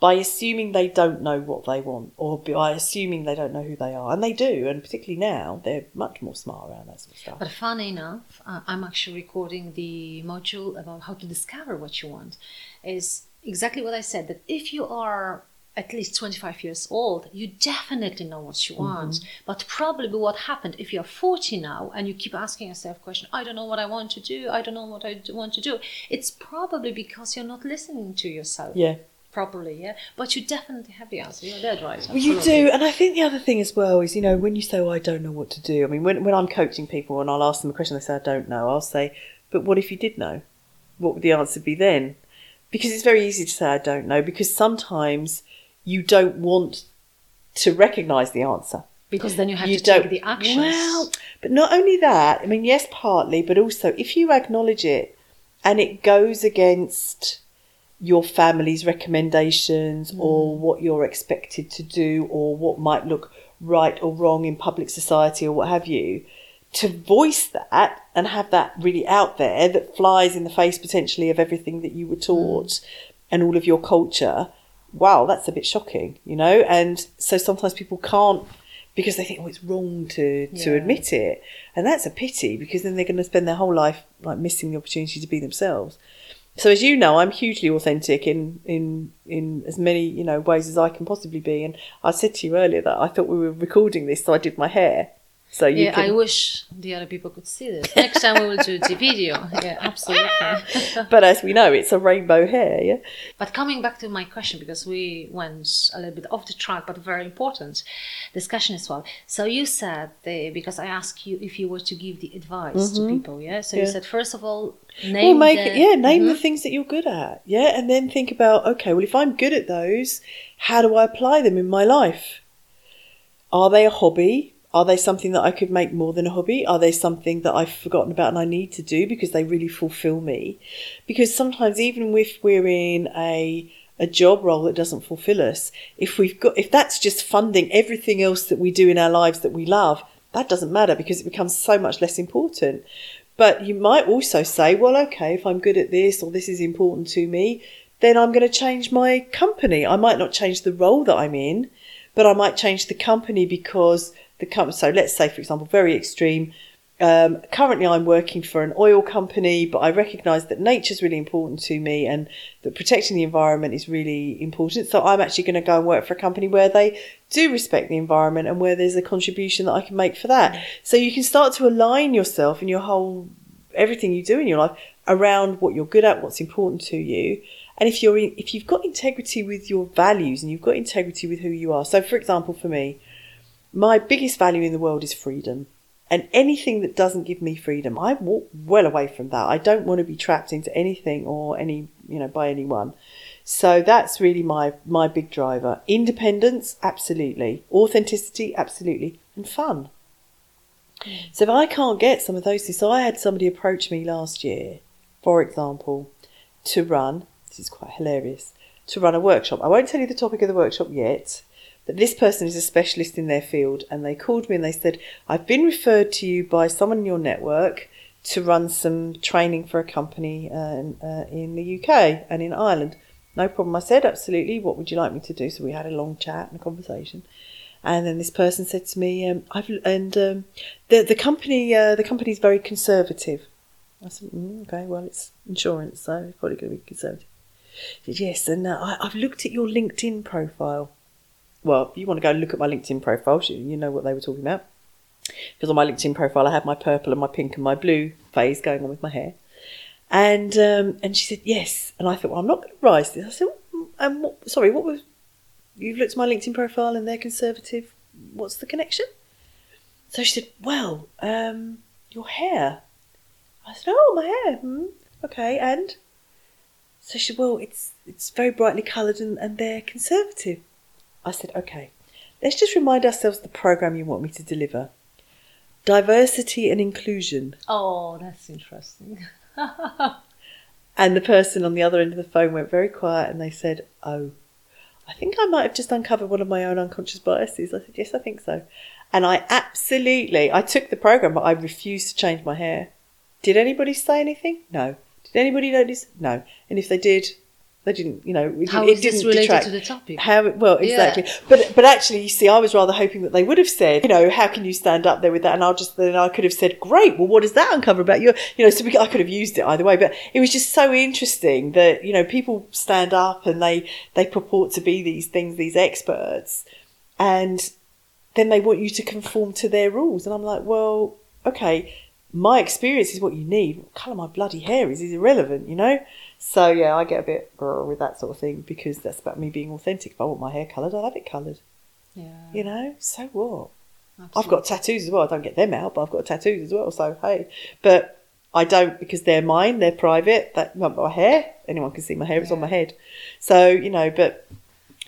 by assuming they don't know what they want or by assuming they don't know who they are. And they do, and particularly now, they're much more smart around that sort of stuff. But funny enough, uh, I'm actually recording the module about how to discover what you want. Is exactly what I said that if you are at least 25 years old, you definitely know what you want. Mm-hmm. But probably what happened if you're 40 now and you keep asking yourself question, I don't know what I want to do, I don't know what I want to do. It's probably because you're not listening to yourself. Yeah. Properly, yeah, but you definitely have the answer. You're dead right. Well, you do, and I think the other thing as well is, you know, when you say, oh, "I don't know what to do," I mean, when when I'm coaching people and I'll ask them a question, they say, "I don't know," I'll say, "But what if you did know? What would the answer be then?" Because it's very easy to say, "I don't know," because sometimes you don't want to recognise the answer. Because then you have you to take the actions. Well, but not only that, I mean, yes, partly, but also if you acknowledge it and it goes against your family's recommendations mm. or what you're expected to do or what might look right or wrong in public society or what have you, to voice that and have that really out there that flies in the face potentially of everything that you were taught mm. and all of your culture wow, that's a bit shocking, you know? And so sometimes people can't because they think, oh, it's wrong to, yeah. to admit it. And that's a pity because then they're going to spend their whole life like missing the opportunity to be themselves. So as you know, I'm hugely authentic in, in, in as many, you know, ways as I can possibly be. And I said to you earlier that I thought we were recording this, so I did my hair. So you yeah, can... I wish the other people could see this. Next time we will do the video. Yeah, absolutely. <laughs> but as we know, it's a rainbow hair. Yeah. But coming back to my question, because we went a little bit off the track, but very important discussion as well. So you said the, because I asked you if you were to give the advice mm-hmm. to people. Yeah. So yeah. you said first of all, name well, make the, it, yeah, name mm-hmm. the things that you're good at. Yeah, and then think about okay, well, if I'm good at those, how do I apply them in my life? Are they a hobby? Are they something that I could make more than a hobby? Are they something that I've forgotten about and I need to do because they really fulfill me? Because sometimes even if we're in a a job role that doesn't fulfill us, if we've got if that's just funding everything else that we do in our lives that we love, that doesn't matter because it becomes so much less important. But you might also say, well, okay, if I'm good at this or this is important to me, then I'm going to change my company. I might not change the role that I'm in, but I might change the company because the company. So let's say, for example, very extreme. Um, currently, I'm working for an oil company, but I recognise that nature is really important to me and that protecting the environment is really important. So I'm actually going to go and work for a company where they do respect the environment and where there's a contribution that I can make for that. So you can start to align yourself and your whole everything you do in your life around what you're good at, what's important to you. And if you're in, if you've got integrity with your values and you've got integrity with who you are. So, for example, for me, my biggest value in the world is freedom. And anything that doesn't give me freedom, I walk well away from that. I don't want to be trapped into anything or any, you know, by anyone. So that's really my my big driver. Independence, absolutely. Authenticity, absolutely. And fun. So if I can't get some of those things, so I had somebody approach me last year, for example, to run. This is quite hilarious. To run a workshop. I won't tell you the topic of the workshop yet, that this person is a specialist in their field and they called me and they said, I've been referred to you by someone in your network to run some training for a company uh, uh, in the UK and in Ireland. No problem. I said, absolutely. What would you like me to do? So we had a long chat and a conversation. And then this person said to me, um, "I've and um, the the company uh, the company's very conservative." I said, mm, "Okay, well, it's insurance, so it's probably going to be conservative." Said, "Yes, and uh, I, I've looked at your LinkedIn profile." Well, if you want to go look at my LinkedIn profile, you know what they were talking about. Because on my LinkedIn profile, I had my purple and my pink and my blue phase going on with my hair. And um, and she said yes, and I thought, well, I'm not going to rise this. I said, um, what, sorry, what was? You've looked at my LinkedIn profile and they're conservative. What's the connection? So she said, well, um, your hair. I said, oh, my hair. Hmm, okay, and so she said, well, it's it's very brightly coloured and, and they're conservative. I said, okay, let's just remind ourselves the program you want me to deliver diversity and inclusion. Oh, that's interesting. <laughs> and the person on the other end of the phone went very quiet and they said, oh, I think I might have just uncovered one of my own unconscious biases. I said, yes, I think so. And I absolutely, I took the program, but I refused to change my hair. Did anybody say anything? No. Did anybody notice? No. And if they did, they didn't, you know, it, How it didn't related detract. to the topic? How well exactly, Yeah. but but actually, you see, I was rather hoping that they would have said, you know, how can you stand up there with that? And I'll just then I could have said, great. Well, what does that uncover about you? You know, so we, I could have used it either way. But it was just so interesting that you know people stand up and they they purport to be these things, these experts, and then they want you to conform to their rules. And I'm like, well, okay, my experience is what you need. What colour my bloody hair is is irrelevant, you know. So yeah, I get a bit with that sort of thing because that's about me being authentic. If I want my hair coloured, I'll have it coloured. Yeah. You know, so what? I've got tattoos as well. I don't get them out, but I've got tattoos as well. So hey, but I don't because they're mine. They're private. That not my hair. Anyone can see my hair. It's on my head. So you know, but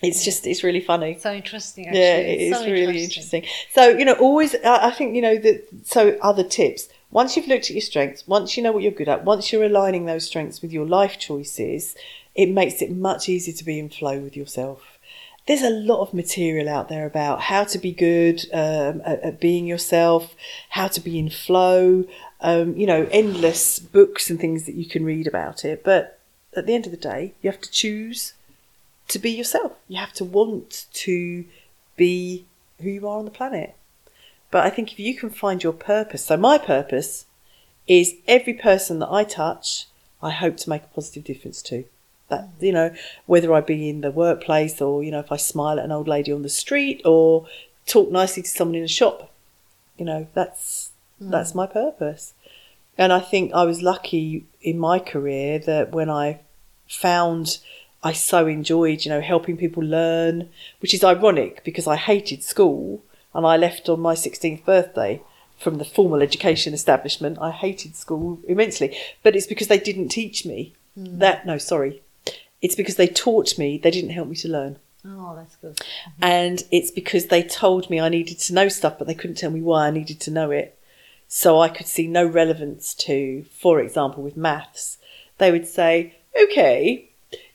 it's just it's really funny. So interesting. Actually. Yeah, it is really interesting. So you know, always I I think you know that. So other tips. Once you've looked at your strengths, once you know what you're good at, once you're aligning those strengths with your life choices, it makes it much easier to be in flow with yourself. There's a lot of material out there about how to be good um, at, at being yourself, how to be in flow. Um, you know, endless books and things that you can read about it. But at the end of the day, you have to choose to be yourself. You have to want to be who you are on the planet. But I think if you can find your purpose, so my purpose is every person that I touch, I hope to make a positive difference to. That you know, whether I be in the workplace or you know, if I smile at an old lady on the street or talk nicely to someone in a shop, you know, that's that's mm. my purpose. And I think I was lucky in my career that when I found I so enjoyed, you know, helping people learn, which is ironic because I hated school and I left on my 16th birthday from the formal education establishment. I hated school immensely, but it's because they didn't teach me hmm. that. No, sorry. It's because they taught me, they didn't help me to learn. Oh, that's good. Mm-hmm. And it's because they told me I needed to know stuff, but they couldn't tell me why I needed to know it. So I could see no relevance to, for example, with maths. They would say, okay,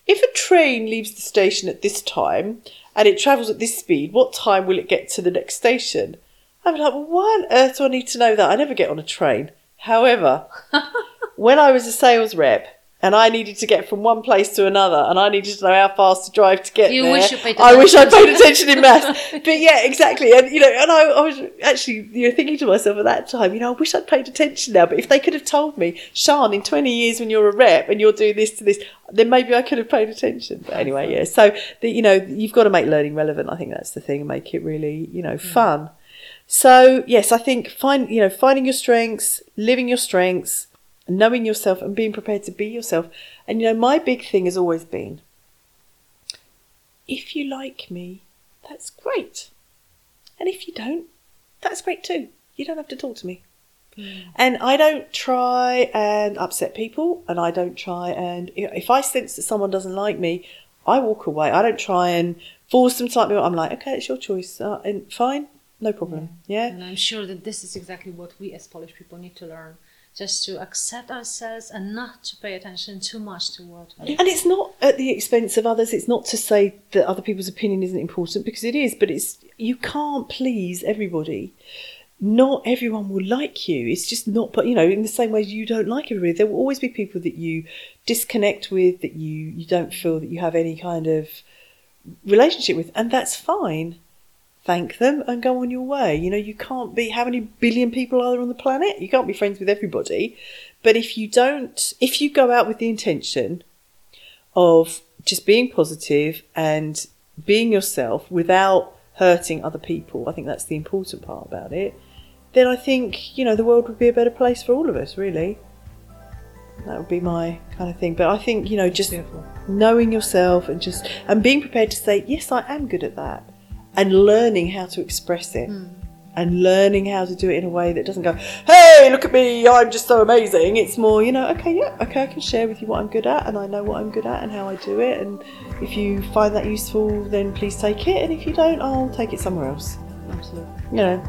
if a train leaves the station at this time and it travels at this speed, what time will it get to the next station? I'm like, well, why on earth do I need to know that? I never get on a train. However, <laughs> when I was a sales rep, and I needed to get from one place to another, and I needed to know how fast to drive to get You there. wish you paid I wish I paid attention in maths. <laughs> but yeah, exactly. And you know, and I, I was actually you know thinking to myself at that time, you know, I wish I'd paid attention now. But if they could have told me, Sean, in twenty years when you're a rep and you're doing this to this, then maybe I could have paid attention. But anyway, yeah. So the, you know, you've got to make learning relevant. I think that's the thing, and make it really you know mm. fun. So yes, I think find you know finding your strengths, living your strengths, knowing yourself, and being prepared to be yourself. And you know, my big thing has always been, if you like me, that's great, and if you don't, that's great too. You don't have to talk to me. And I don't try and upset people, and I don't try and if I sense that someone doesn't like me, I walk away. I don't try and force them to like me. I'm like, okay, it's your choice, uh, and fine, no problem. Yeah. And I'm sure that this is exactly what we as Polish people need to learn. Just to accept ourselves and not to pay attention too much to what And it's not at the expense of others. It's not to say that other people's opinion isn't important because it is, but it's you can't please everybody. Not everyone will like you. It's just not, but you know, in the same way you don't like everybody, there will always be people that you disconnect with, that you you don't feel that you have any kind of relationship with, and that's fine. Thank them and go on your way. You know, you can't be how many billion people are there on the planet? You can't be friends with everybody. But if you don't, if you go out with the intention of just being positive and being yourself without hurting other people, I think that's the important part about it, then I think, you know, the world would be a better place for all of us, really. That would be my kind of thing. But I think, you know, just Beautiful. knowing yourself and just and being prepared to say, Yes, I am good at that and learning how to express it. Hmm. And learning how to do it in a way that doesn't go, hey, look at me, I'm just so amazing. It's more, you know, okay, yeah, okay, I can share with you what I'm good at and I know what I'm good at and how I do it. And if you find that useful, then please take it. And if you don't, I'll take it somewhere else. Absolutely. You know,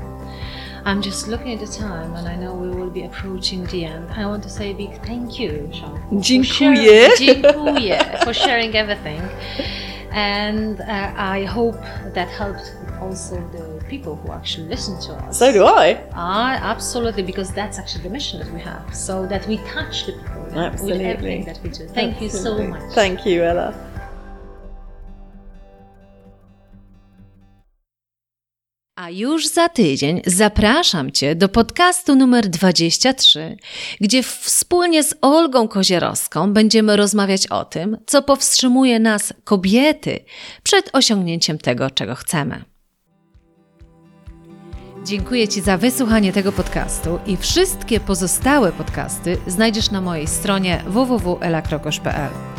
I'm just looking at the time, and I know we will be approaching the end. I want to say a big thank you, Sean. for Dziękuję. sharing- Dziękuję for sharing everything. <laughs> And uh, I hope that helped also the people who actually listen to us. so do I. Ah, absolutely, because that's actually the mission that we have, so that we touch the people with everything that we do. Thank you so much. Thank you, Ella. A już za tydzień zapraszam Cię do podcastu numer 23, gdzie wspólnie z Olgą Kozierowską będziemy rozmawiać o tym, co powstrzymuje nas, kobiety, przed osiągnięciem tego, czego chcemy. Dziękuję Ci za wysłuchanie tego podcastu i wszystkie pozostałe podcasty znajdziesz na mojej stronie www.elakrokosz.pl.